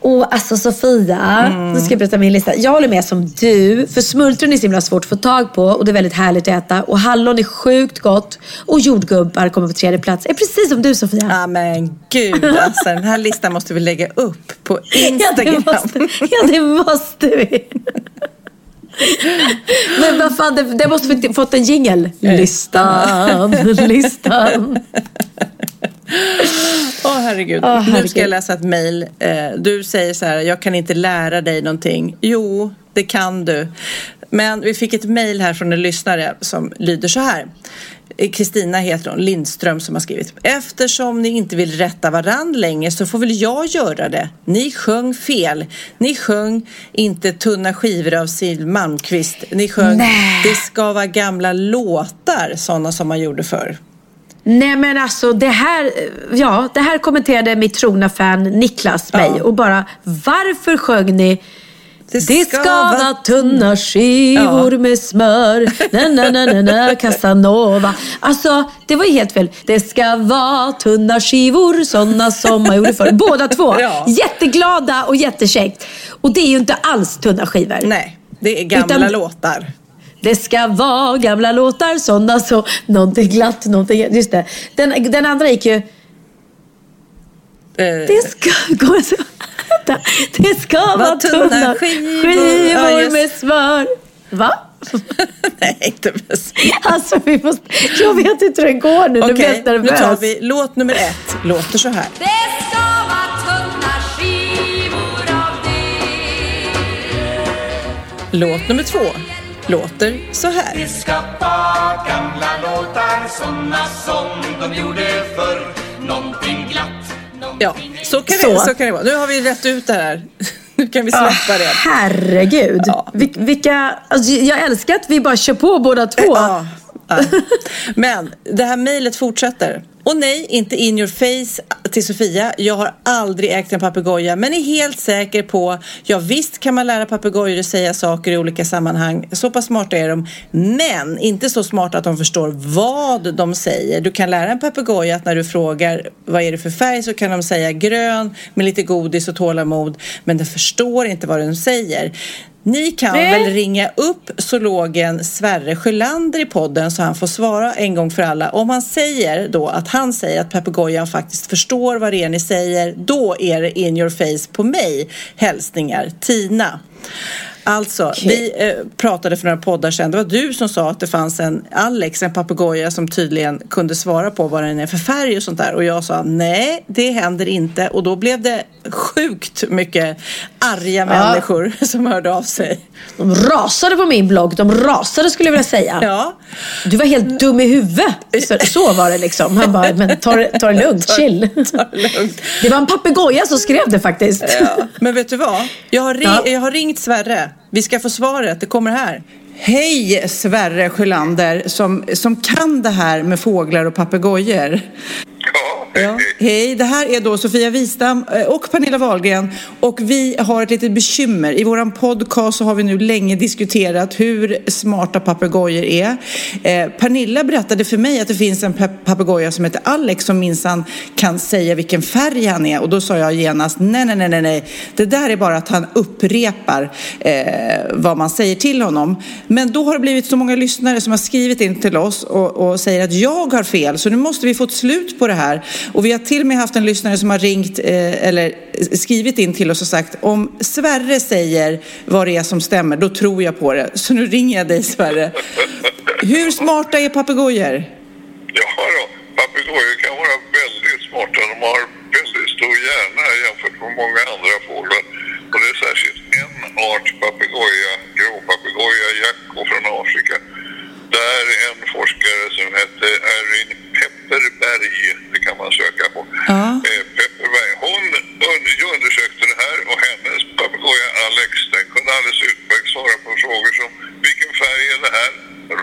Och alltså Sofia, nu ska jag berätta min lista. Jag håller med som du, för smultron är så himla svårt att få tag på och det är väldigt härligt att äta. Och hallon är sjukt gott och jordgubbar kommer på tredje plats. Är precis som du Sofia. Ja men gud alltså, den här listan måste vi lägga upp på *laughs* Ja, Instagram. det måste, ja, det måste vi. Men vad fan, det, det måste vi fått en jingel. Listan, listan. *laughs* Åh herregud. Åh, Nu ska herregud. jag läsa ett mejl. Eh, Du säger så här, jag kan inte lära dig någonting. Jo, det kan du. Men vi fick ett mejl här från en lyssnare som lyder så här. Eh, Kristina heter hon, Lindström som har skrivit. Eftersom ni inte vill rätta varann längre så får väl jag göra det. Ni sjöng fel. Ni sjöng inte tunna skivor av Siw Malmkvist. Ni sjöng Nej. Det ska vara gamla låtar, sådana som man gjorde förr. Nej men alltså det här, ja, det här kommenterade mitt trogna fan Niklas mig Ja. och bara varför sjöng ni Det det ska vara tunna skivor Ja. med smör. Na, na, na, na, na, Casanova. Alltså, det var ju helt fel. Det ska vara tunna skivor, sådana som man gjorde förr. Båda två. *laughs* Ja. Jätteglada och jättekäckt. Och det är ju inte alls tunna skivor. Nej, det är gamla Utan- låtar. Det ska vara gamla låtar, sådana som... Någonting glatt, någonting... Just det. Den, den andra gick ju... Eh, Det ska... Så? Vänta. Det ska vara tunna skivor. skivor, Ja, just- med smör. Va? *laughs* Nej, inte bäst. Alltså vi måste... Jag vet inte hur det går nu. Nu blir jag nu nervös. tar vi låt nummer ett. Låter så här. Det ska vara tunna skivor av det Låt nummer två. Låter så här. Vi ska vara gamla låtar såna som de gjorde förr Någonting glatt, Ja, någonting så kan, Så. Det, så kan det vara. Nu har vi rätt ut det här. *laughs* Nu kan vi släppa det. herregud. Ja. Vil- Vilka... Alltså, jag älskar att vi bara kör på båda två. Ja, ja. Men det här mejlet fortsätter. Och nej, inte in your face till Sofia. Jag har aldrig ägt en papegoja men är helt säker på, ja visst kan man lära papegojor att säga saker i olika sammanhang. Så pass smarta är de. Men inte så smarta att de förstår vad de säger. Du kan lära en papegoja att när du frågar vad är det för färg så kan de säga grön med lite godis och tålamod. Men den förstår inte vad den säger. Ni kan Nej. väl ringa upp zoologen Sverre Sjölander i podden så han får svara en gång för alla. Om han säger då att han säger att papegojan faktiskt förstår vad det är ni säger, då är det in your face på mig. Hälsningar Tina. Alltså, vi eh, pratade för några poddar sedan. Det var du som sa att det fanns en Alex, en papegoja som tydligen kunde svara på vad den är för färg och sånt där. Och jag sa nej, det händer inte. Och då blev det sjukt mycket arga människor *laughs* som hörde av sig. De rasade på min blogg. De rasade skulle jag vilja säga. Ja. Du var helt dum i huvudet. Så, så var det liksom. Han bara, men ta, ta det *laughs* lugnt, chill. Ta det lugnt. Det var en papegoja som skrev det faktiskt. Ja. Men vet du vad? Jag har, ri- Ja. jag har ringt Sverre. Vi ska få svaret. Det kommer här. Hej Sverre Sjölander som, som kan det här med fåglar och papegojor. Ja. Hej, det här är då Sofia Wistam eh, och Pernilla Wahlgren och vi har ett litet bekymmer. I våran podcast så har vi nu länge diskuterat hur smarta papegojor är. Eh, Pernilla berättade för mig att det finns en pa- papegoja som heter Alex som minsann kan säga vilken färg han är och då sa jag genast nej, nej, nej, nej, nej. Det där är bara att han upprepar eh, vad man säger till honom. Men då har det blivit så många lyssnare som har skrivit in till oss och, och säger att jag har fel så nu måste vi få ett slut på det här. Och vi har till och med haft en lyssnare som har ringt eh, eller skrivit in till oss och sagt om Sverre säger vad det är som stämmer då tror jag på det. Så nu ringer jag dig Sverre. Hur smarta är papegojor? Ja, då. Papegojor kan vara väldigt smarta. De har väldigt stor hjärna jämfört med många andra fåglar. Och det är särskilt art papegoja, gråpapegoja, jacko från Afrika. Där en forskare som hette Erin Pepperberg, det kan man söka på. Ja. Eh, Pepperberg, hon un- undersökte det här och hennes papegoja Alex, den kunde alldeles utmärkt svara på frågor som vilken färg är det här?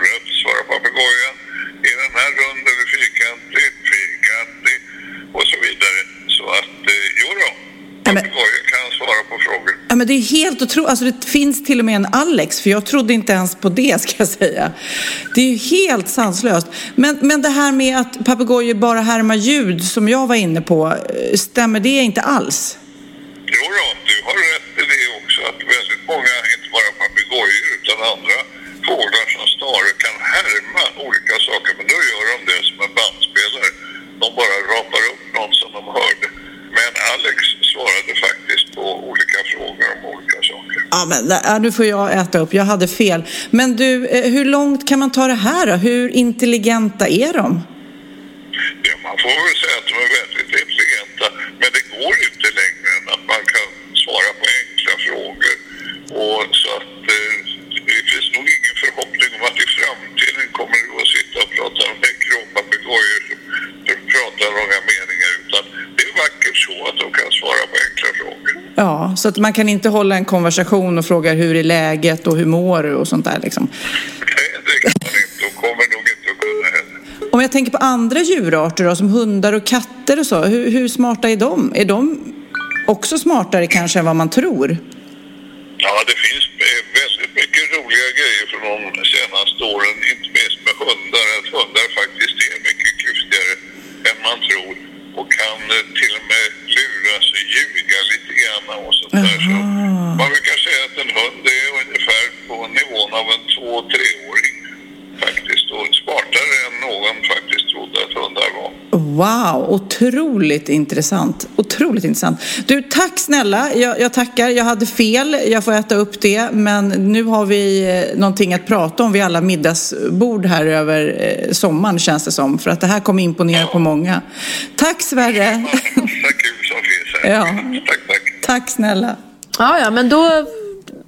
Rött svarar papegojan. Är den här rund eller fyrkantig? Fyrkantig. Och så vidare. Så att, eh, jo då. Papegojor kan svara på frågor. Ja, men det är helt otroligt. Alltså, det finns till och med en Alex, för jag trodde inte ens på det, ska jag säga. Det är ju helt sanslöst. Men, men det här med att papegojor bara härmar ljud, som jag var inne på, eh, stämmer det inte alls? Jo då, du har rätt i det också att väldigt många, inte bara papegojor utan andra fåglar som snarare kan härma olika saker. Men då gör de det som en bandspelare. De bara rapar upp någon som de hörde. Men Alex svarade faktiskt på olika frågor om olika saker. Ja, men nu får jag äta upp. Jag hade fel. Men du, eh, hur långt kan man ta det här då? Hur intelligenta är de? Ja, man får väl säga att de är väldigt intelligenta, men det går inte längre än att man kan svara på enkla frågor. Och så att eh, det finns nog ingen förhoppning om att i framtiden kommer du att sitta och prata med gråpapegojor som pratar långa meningar, utan vackert så att de kan svara på enkla frågor. Ja, så att man kan inte hålla en konversation och fråga hur är läget och hur mår du och sånt där liksom. Nej, det kan man inte och kommer nog inte att kunna heller. Om jag tänker på andra djurarter då, som hundar och katter och så, hur, hur smarta är de? Är de också smartare kanske än vad man tror? Ja, det finns väldigt mycket roliga grejer från de senaste åren, inte minst med hundar. Att hundar faktiskt är mycket klyftigare än man tror och kan eh, till och med luras och ljuga lite grann och sånt där. Så man brukar säga att en hund är ungefär på nivån av en två treåring faktiskt och smartare än någon faktiskt trodde att hundar var. Wow, otroligt intressant. Otroligt intressant. Du, tack snälla. Jag, jag tackar. Jag hade fel. Jag får äta upp det. Men nu har vi eh, någonting att prata om vid alla middagsbord här över eh, sommaren känns det som. För att det här kommer imponera på många. Tack Sverre. Massa kul som finns här. Ja. Tack, tack. tack snälla. Ja, ja, men då...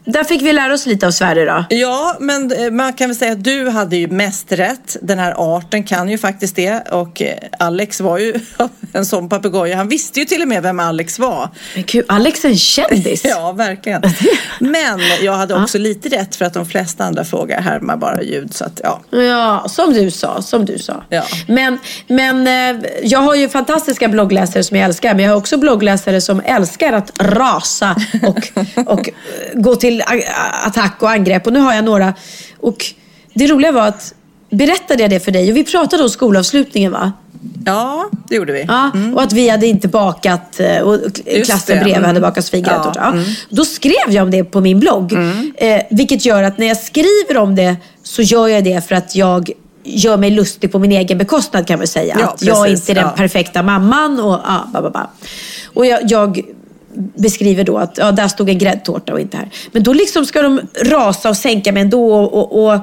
Där fick vi lära oss lite av Sverige då. Ja, men eh, man kan väl säga att du hade ju mest rätt. Den här arten kan ju faktiskt det. Och eh, Alex var ju *laughs* en sån papegoja. Han visste ju till och med vem Alex var. Men gud, Alex är en kändis. *laughs* Ja, verkligen. *laughs* Men jag hade också lite rätt för att de flesta andra frågor härmar bara ljud. Så att, ja. Ja, som du sa. Som du sa. Ja. Men, men eh, jag har ju fantastiska bloggläsare som jag älskar. Men jag har också bloggläsare som älskar att rasa och, och gå till a- attack och angrepp. Och nu har jag några. Och det roliga var att Berättade jag det för dig? Och vi pratade om skolavslutningen va? Ja, det gjorde vi. Ja, Och att vi hade inte bakat, eh, och klassen bredvid Mm. hade bakat sviggräddtårta. Ja, mm. Då skrev jag om det på min blogg. Eh, vilket gör att när jag skriver om det så gör jag det för att jag gör mig lustig på min egen bekostnad kan man säga. Ja, att jag precis, inte är den ja. perfekta mamman. Och, ja, ba, ba, ba. och jag, jag beskriver då att ja, där stod en gräddtårta och inte här. Men då liksom ska de rasa och sänka mig ändå. Och, och, och,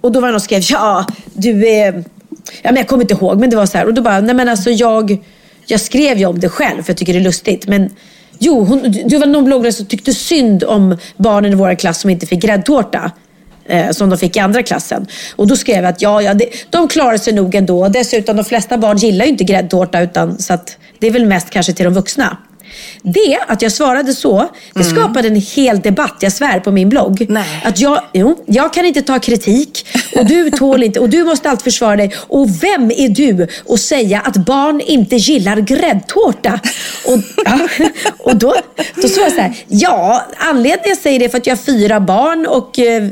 och då var det någon som skrev, ja du är... Ja, men jag kommer inte ihåg, men det var så här. Och då bara, nej men alltså jag, jag skrev ju om det själv för jag tycker det är lustigt. Men jo, hon, det var någon bloggare som tyckte synd om barnen i vår klass som inte fick gräddtårta. Eh, som de fick i andra klassen. Och då skrev jag att ja, ja det, de klarar sig nog ändå. Och Dessutom, de flesta barn gillar ju inte gräddtårta. Utan, så att det är väl mest kanske till de vuxna. Det, att jag svarade så, det skapade en hel debatt, jag svär på min blogg. Nej. Att jag, jo, jag kan inte ta kritik och du tål inte och du måste alltid försvara dig. Och vem är du att säga att barn inte gillar gräddtårta? Och, ja, och då, då sa jag så här, ja, anledningen jag säger det är för att jag har fyra barn och eh,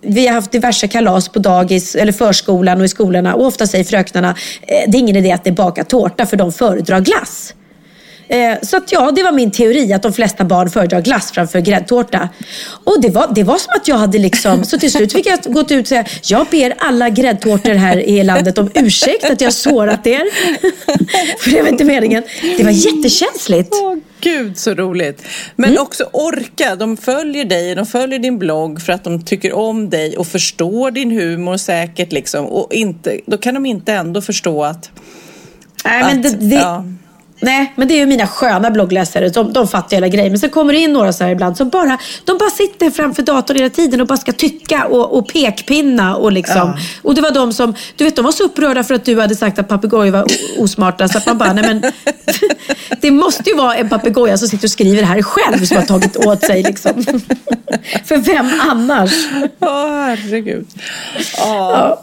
vi har haft diverse kalas på dagis eller förskolan och i skolorna och ofta säger fröknarna, eh, det är ingen idé att ni bakar tårta för de föredrar glass. Eh, Så att ja, det var min teori att de flesta barn föredrar glass framför gräddtårta. Och det var, det var som att jag hade liksom, så till slut fick jag gått ut och säga, jag ber alla gräddtårtor här i landet om ursäkt att jag sårat er. *laughs* För det var inte meningen. Det var jättekänsligt. Åh gud så roligt. Men också orka. De följer dig, de följer din blogg för att de tycker om dig och förstår din humor säkert liksom. Och inte, då kan de inte ändå förstå att... Nej, men att, det, det, ja. Nej, men det är ju mina sköna bloggläsare. De, de fattar hela grejen. Men sen kommer det in några så här ibland som bara, de bara sitter framför datorn hela tiden och bara ska tycka och, och pekpinna. Och, liksom. och det var de som, du vet, de var så upprörda för att du hade sagt att papegojor var osmarta. Så att man bara, nej men. *laughs* det måste ju vara en papegoja som sitter och skriver det här själv som har tagit åt sig. Liksom. *laughs* för vem annars? Åh herregud. Ja.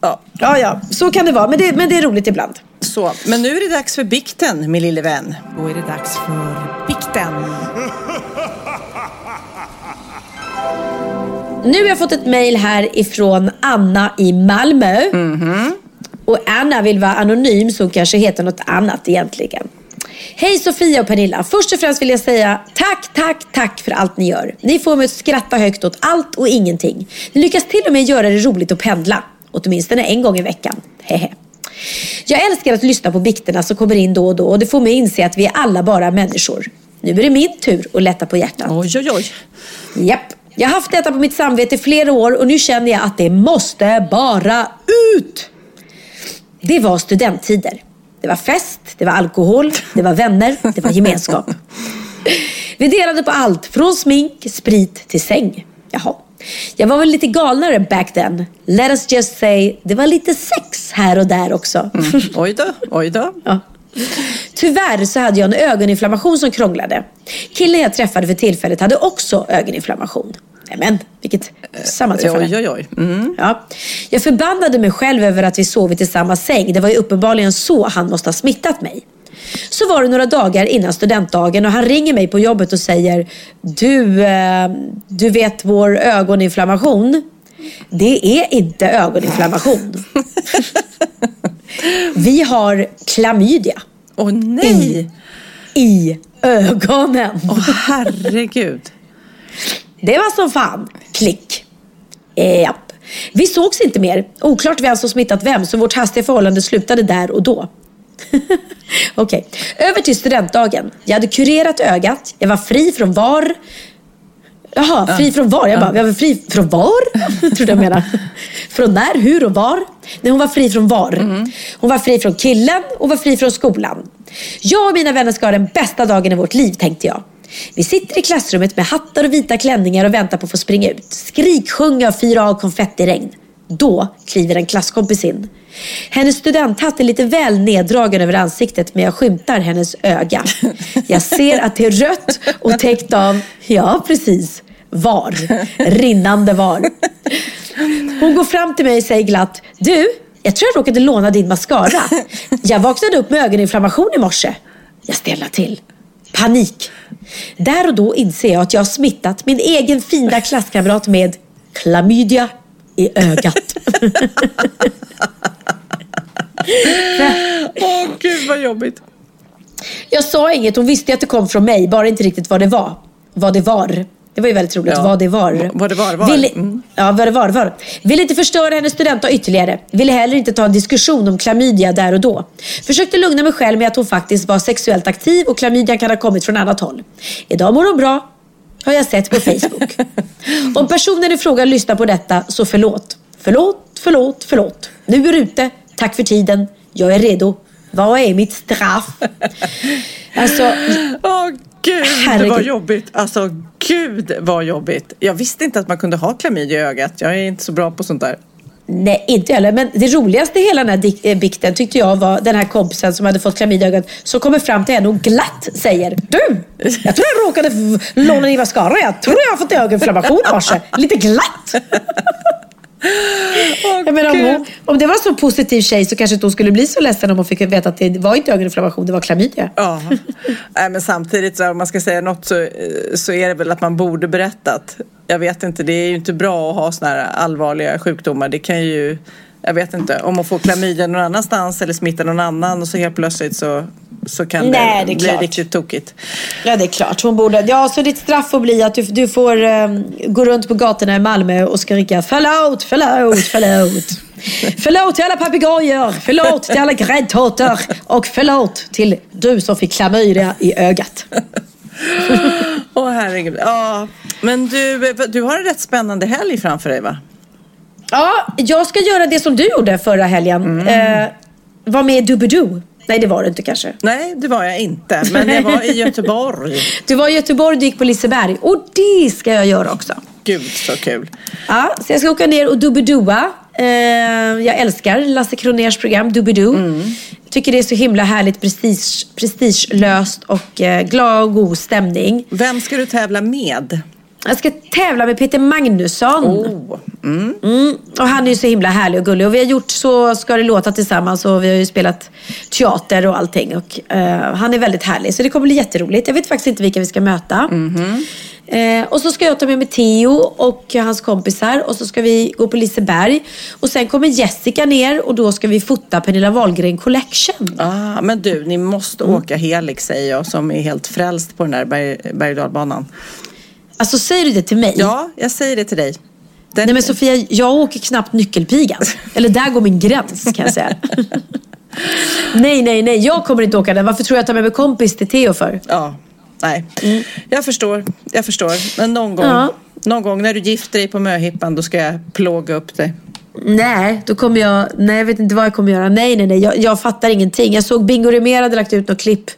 Ja. ja, ja, så kan det vara. Men det, men det är roligt ibland. Så, men nu är det dags för bikten, min lille vän. Då är det dags för bikten. *laughs* Nu har jag fått ett mejl här ifrån Anna i Malmö. Och Anna vill vara anonym så hon kanske heter något annat egentligen. Hej Sofia och Pernilla. Först och främst vill jag säga tack, tack, tack för allt ni gör. Ni får mig att skratta högt åt allt och ingenting. Ni lyckas till och med göra det roligt att pendla. Åtminstone en gång i veckan. Hehe. Jag älskar att lyssna på bikterna som kommer in då och då och det får mig inse att vi är alla bara människor. Nu är det min tur att lätta på hjärtat. Oj, oj, oj. Japp. Jag har haft detta på mitt samvete i flera år och nu känner jag att det måste bara ut. Det var studenttider. Det var fest, det var alkohol, det var vänner, det var gemenskap. Vi delade på allt, från smink, sprit till säng. Jaha. Jag var väl lite galnare back then. Let us just say, det var lite sex här och där också. *laughs* Oj då, oj då. Ja. Tyvärr så hade jag en ögoninflammation som krånglade. Killen jag träffade för tillfället hade också ögoninflammation. Men vilket sammanträffande. Oj, oj, oj. Mm. Ja. Jag förbannade mig själv över att vi sovit i samma säng. Det var ju uppenbarligen så han måste ha smittat mig. Så var det några dagar innan studentdagen och han ringer mig på jobbet och säger Du, eh, du vet vår ögoninflammation? Det är inte ögoninflammation. *laughs* Vi har klamydia. Åh nej! I ögonen. Åh herregud. Det var som fan. Klick. Japp. Vi sågs inte mer. Oklart vem som smittat vem, så vårt hastiga förhållande slutade där och då. *laughs* Okej, över till studentdagen. Jag hade kurerat ögat. Jag var fri från var. Jaha, fri från var? Jag bara, jag var fri från var? *laughs* Trodde jag menade. Från när, hur och var? Nej, hon var fri från var. Hon var fri från killen och var fri från skolan. Jag och mina vänner ska ha den bästa dagen i vårt liv, tänkte jag. Vi sitter i klassrummet med hattar och vita klänningar och väntar på att få springa ut. Skriksjunga och fyra av konfettiregn. Då kliver en klasskompis in. Hennes studenthatt är lite väl neddragen över ansiktet men jag skymtar hennes öga. Jag ser att det är rött och täckt av, ja precis, var. Rinnande var. Hon går fram till mig och säger glatt, du, jag tror jag råkade låna din mascara. Jag vaknade upp med ögoninflammation i morse. Jag ställer till. Panik. Där och då inser jag att jag har smittat min egen fina klasskamrat med klamydia i ögat. *laughs* *laughs* Åh gud vad jobbigt. Jag sa inget, hon visste att det kom från mig, bara inte riktigt vad det var. Vad det var. Det var ju väldigt roligt, Ja. vad det var. Vad det var, var. Ville, Mm. Ja, vad det var, var. Ville inte förstöra hennes studentdag ytterligare. Ville heller inte ta en diskussion om klamydia där och då. Försökte lugna mig själv med att hon faktiskt var sexuellt aktiv och klamydian kan ha kommit från annat håll. Idag mår hon bra, har jag sett på Facebook. *laughs* Om personen i fråga lyssnar på detta, så förlåt. Förlåt, förlåt, förlåt. Nu är du ute. Tack för tiden. Jag är redo. Vad är mitt straff? Alltså, Åh gud Herregud. vad jobbigt. Alltså gud vad jobbigt. Jag visste inte att man kunde ha klamydia i ögat. Jag är inte så bra på sånt där. Nej, inte heller. Men det roligaste i hela den här eh, bikten tyckte jag var den här kompisen som hade fått klamydia i ögat. Som kommer fram till henne och glatt säger Du! Jag tror jag råkade låna din mascara. Jag tror jag har fått ögoninflammation i morse. Lite glatt. Jag menar, om, hon, om det var så positiv tjej så kanske inte hon skulle bli så ledsen om hon fick veta att det var inte ögoninflammation, det var klamydia. Ja, Nej, men samtidigt om man ska säga något så, eh, så är det väl att man borde berättat. Jag vet inte, det är ju inte bra att ha såna här allvarliga sjukdomar. Det kan ju, jag vet inte, om man får klamydia någon annanstans eller smittar någon annan och så helt plötsligt så, så kan Nej, det, det bli klart. riktigt tokigt. Ja, det är klart. Hon borde... Ja, så ditt straff får bli att du, du får eh, gå runt på gatorna i Malmö och skrika förlåt, förlåt, förlåt. förlåt till alla papegojor, förlåt till alla gräddtårtor och förlåt till du som fick klamydia i ögat. *laughs* Åh herregud. Ja, men du, du har en rätt spännande helg framför dig va? Ja, jag ska göra det som du gjorde förra helgen. Eh, var med i Doobidoo. Nej, det var du inte kanske. Nej, det var jag inte. Men jag var i *laughs* Göteborg. Du var i Göteborg, du gick på Liseberg. Och det ska jag göra också. Gud så kul. Ja, så jag ska åka ner och dubbedoa. Eh, jag älskar Lasse Kroners program Doobidoo. Tycker det är så himla härligt prestige, prestigelöst och eh, glad och god stämning. Vem ska du tävla med? Jag ska tävla med Peter Magnusson. Oh. Mm. Och han är ju så himla härlig och gullig. Och vi har gjort Så ska det låta tillsammans och vi har ju spelat teater och allting. Och, eh, han är väldigt härlig. Så det kommer bli jätteroligt. Jag vet faktiskt inte vilka vi ska möta. Eh, och så ska jag ta med mig Theo och hans kompisar. Och så ska vi gå på Liseberg. Och sen kommer Jessica ner och då ska vi fota Pernilla Wahlgren Collection. Ah, men du, ni måste åka Helix säger jag som är helt frälst på den där berg, berg och dalbanan. Alltså säger du det till mig? Ja, jag säger det till dig. Den, Nej men Sofia, jag åker knappt nyckelpigan. *laughs* Eller där går min gräns kan jag säga. *laughs* nej, nej, nej. Jag kommer inte åka den. Varför tror jag att jag tar med mig kompis till Theo för? Ja, nej. Jag förstår, jag förstår. Men någon gång, Ja. Någon gång när du gifter dig på möhippan då ska jag plåga upp dig. Nej, då kommer jag... Nej, jag vet inte vad jag kommer göra. Nej, nej, nej. Jag, jag fattar ingenting. Jag såg Bingo Rimér hade lagt ut något klipp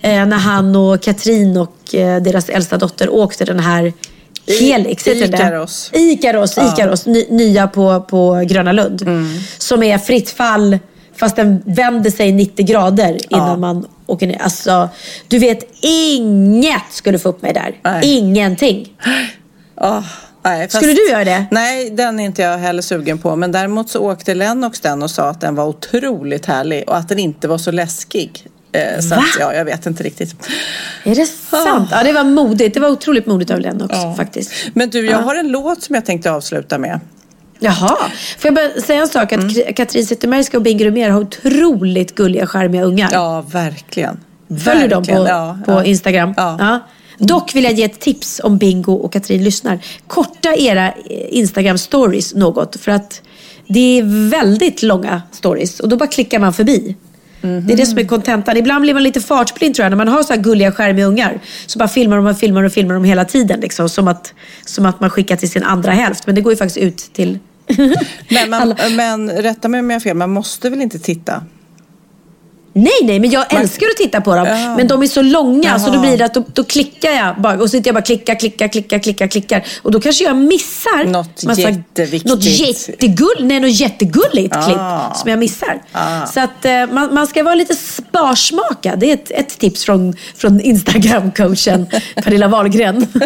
eh, när han och Katrin och eh, deras äldsta dotter åkte den här Helix, heter det? Ikaros. Ikaros, Ja. Ikaros. Ny, nya på, på Gröna Lund. Mm. Som är fritt fall fast den vänder sig 90 grader innan man åker ner. Alltså, du vet, inget skulle få upp mig där. Nej. Ingenting. *gasps* Ah, nej, Skulle du göra det? Nej, den är inte jag heller sugen på. Men däremot så åkte Lennox den och sa att den var otroligt härlig och att den inte var så läskig. Eh, så Va? att, ja, jag vet inte riktigt. Är det sant? Ja, det var modigt. Det var otroligt modigt av Lennox faktiskt. Men du, jag Ja. har en låt som jag tänkte avsluta med. Jaha. Får jag bara säga en sak? Att Mm. Katrin Zytomierska och Bingo Rimér har otroligt gulliga, charmiga ungar. Ja, verkligen. Följer dem på, ja, på ja. Instagram? Ja. Dock vill jag ge ett tips om Bingo och Katrin lyssnar. Korta era eh, Instagram stories något. För att det är väldigt långa stories. Och då bara klickar man förbi. Det är det som är kontentan. Ibland blir man lite fartblind tror jag. När man har så här gulliga skärmiga ungar. Så bara filmar de och filmar och filmar dem hela tiden. Liksom, som, att, som att man skickar till sin andra hälft. Men det går ju faktiskt ut till *laughs* Men, man, men rätta mig om jag har fel, man måste väl inte titta? Nej, nej, men jag älskar att titta på dem. Ja. Men de är så långa så då Jaha. blir det att då, då klickar jag bara. Och så sitter jag bara klicka, klicka, klicka, klicka, klickar. Och då kanske jag missar Något jätteviktigt. Något jättegull, nej, något jättegulligt Ah. klipp som jag missar. Ah. Så att eh, man, man ska vara lite sparsmakad. Det är ett, ett tips från, från Instagram-coachen *laughs* Pernilla Wahlgren. *laughs*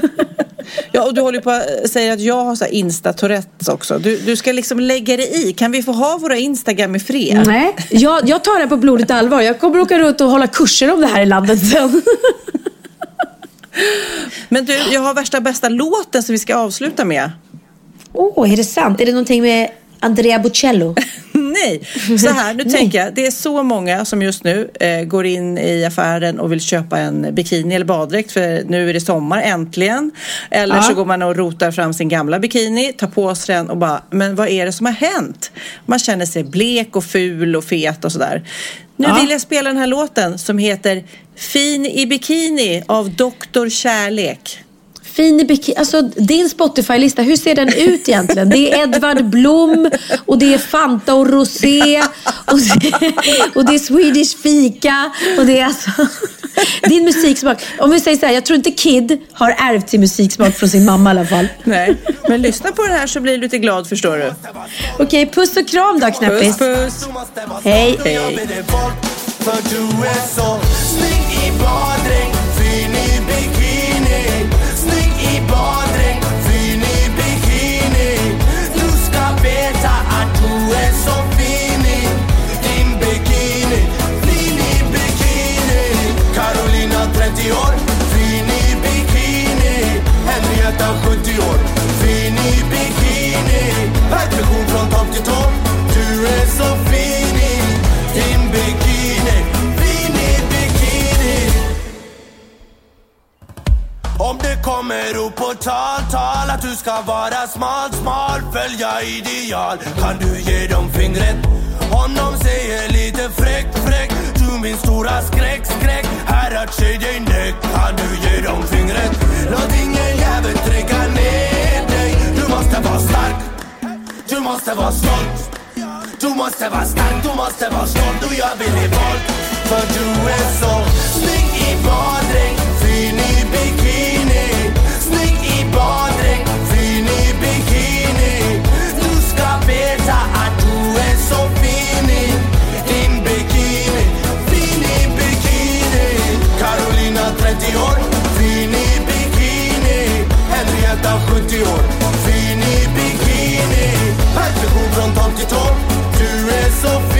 Ja, och du håller på att säga att jag har så Insta-tourettes också. Du, du ska liksom lägga dig i. Kan vi få ha våra Instagram i fred? nej, jag, jag tar det på blodigt allvar. Jag kommer åka runt och hålla kurser om det här i landet sen. Men du, jag har värsta bästa låten som vi ska avsluta med. Åh, oh, är det sant? Är det någonting med Andrea Bocello? *laughs* Nej. Så här, nu *laughs* tänker jag, det är så många som just nu eh, går in i affären och vill köpa en bikini eller baddräkt för nu är det sommar, äntligen. Eller Ja. så går man och rotar fram sin gamla bikini, tar på sig den och bara, men vad är det som har hänt? Man känner sig blek och ful och fet och sådär. Nu Ja. vill jag spela den här låten som heter Fin i bikini av Dr. Kärlek. Fin i bikini. Alltså din Spotify-lista, hur ser den ut egentligen? Det är Edvard Blom och det är Fanta och Rosé och det, och det är Swedish Fika och det är alltså din musiksmak. Om vi säger så här, jag tror inte Kid har ärvt sin musiksmak från sin mamma i alla fall. Nej, men lyssna på den här så blir du lite glad förstår du. Okej, puss och kram då knäppis. Puss puss. Hej. Hej. För du är så snygg i baddräkt, baddräkt, fin i bikini. Du ska veta att du är så fin i din bikini. Fin i bikini. Carolina 30 år, fin i bikini. Henrietta 70 år, fin i bikini. Perfektion från topp till tå. Om det kommer upp på tal, tal att du ska vara smal, smal Följa ideal, kan du ge dem fingret? Om de säger lite fräck, fräck Du min stora skräck, skräck. Här att se dig näck, kan du ge dem fingret? Låt ingen jävel trycka ner dig. Du måste vara stark. Du måste vara stolt. Du måste vara stark, du måste vara stolt. Och jag vill i våld För du är så snygg i baddräkt baddräkt Fin i bikini. Du ska veta att du är så fin i din bikini. Fin i bikini. Carolina 30 år. Fin i bikini. Henrietta 70 år. Fin i bikini. Perfektion från topp till tå Du är så fin.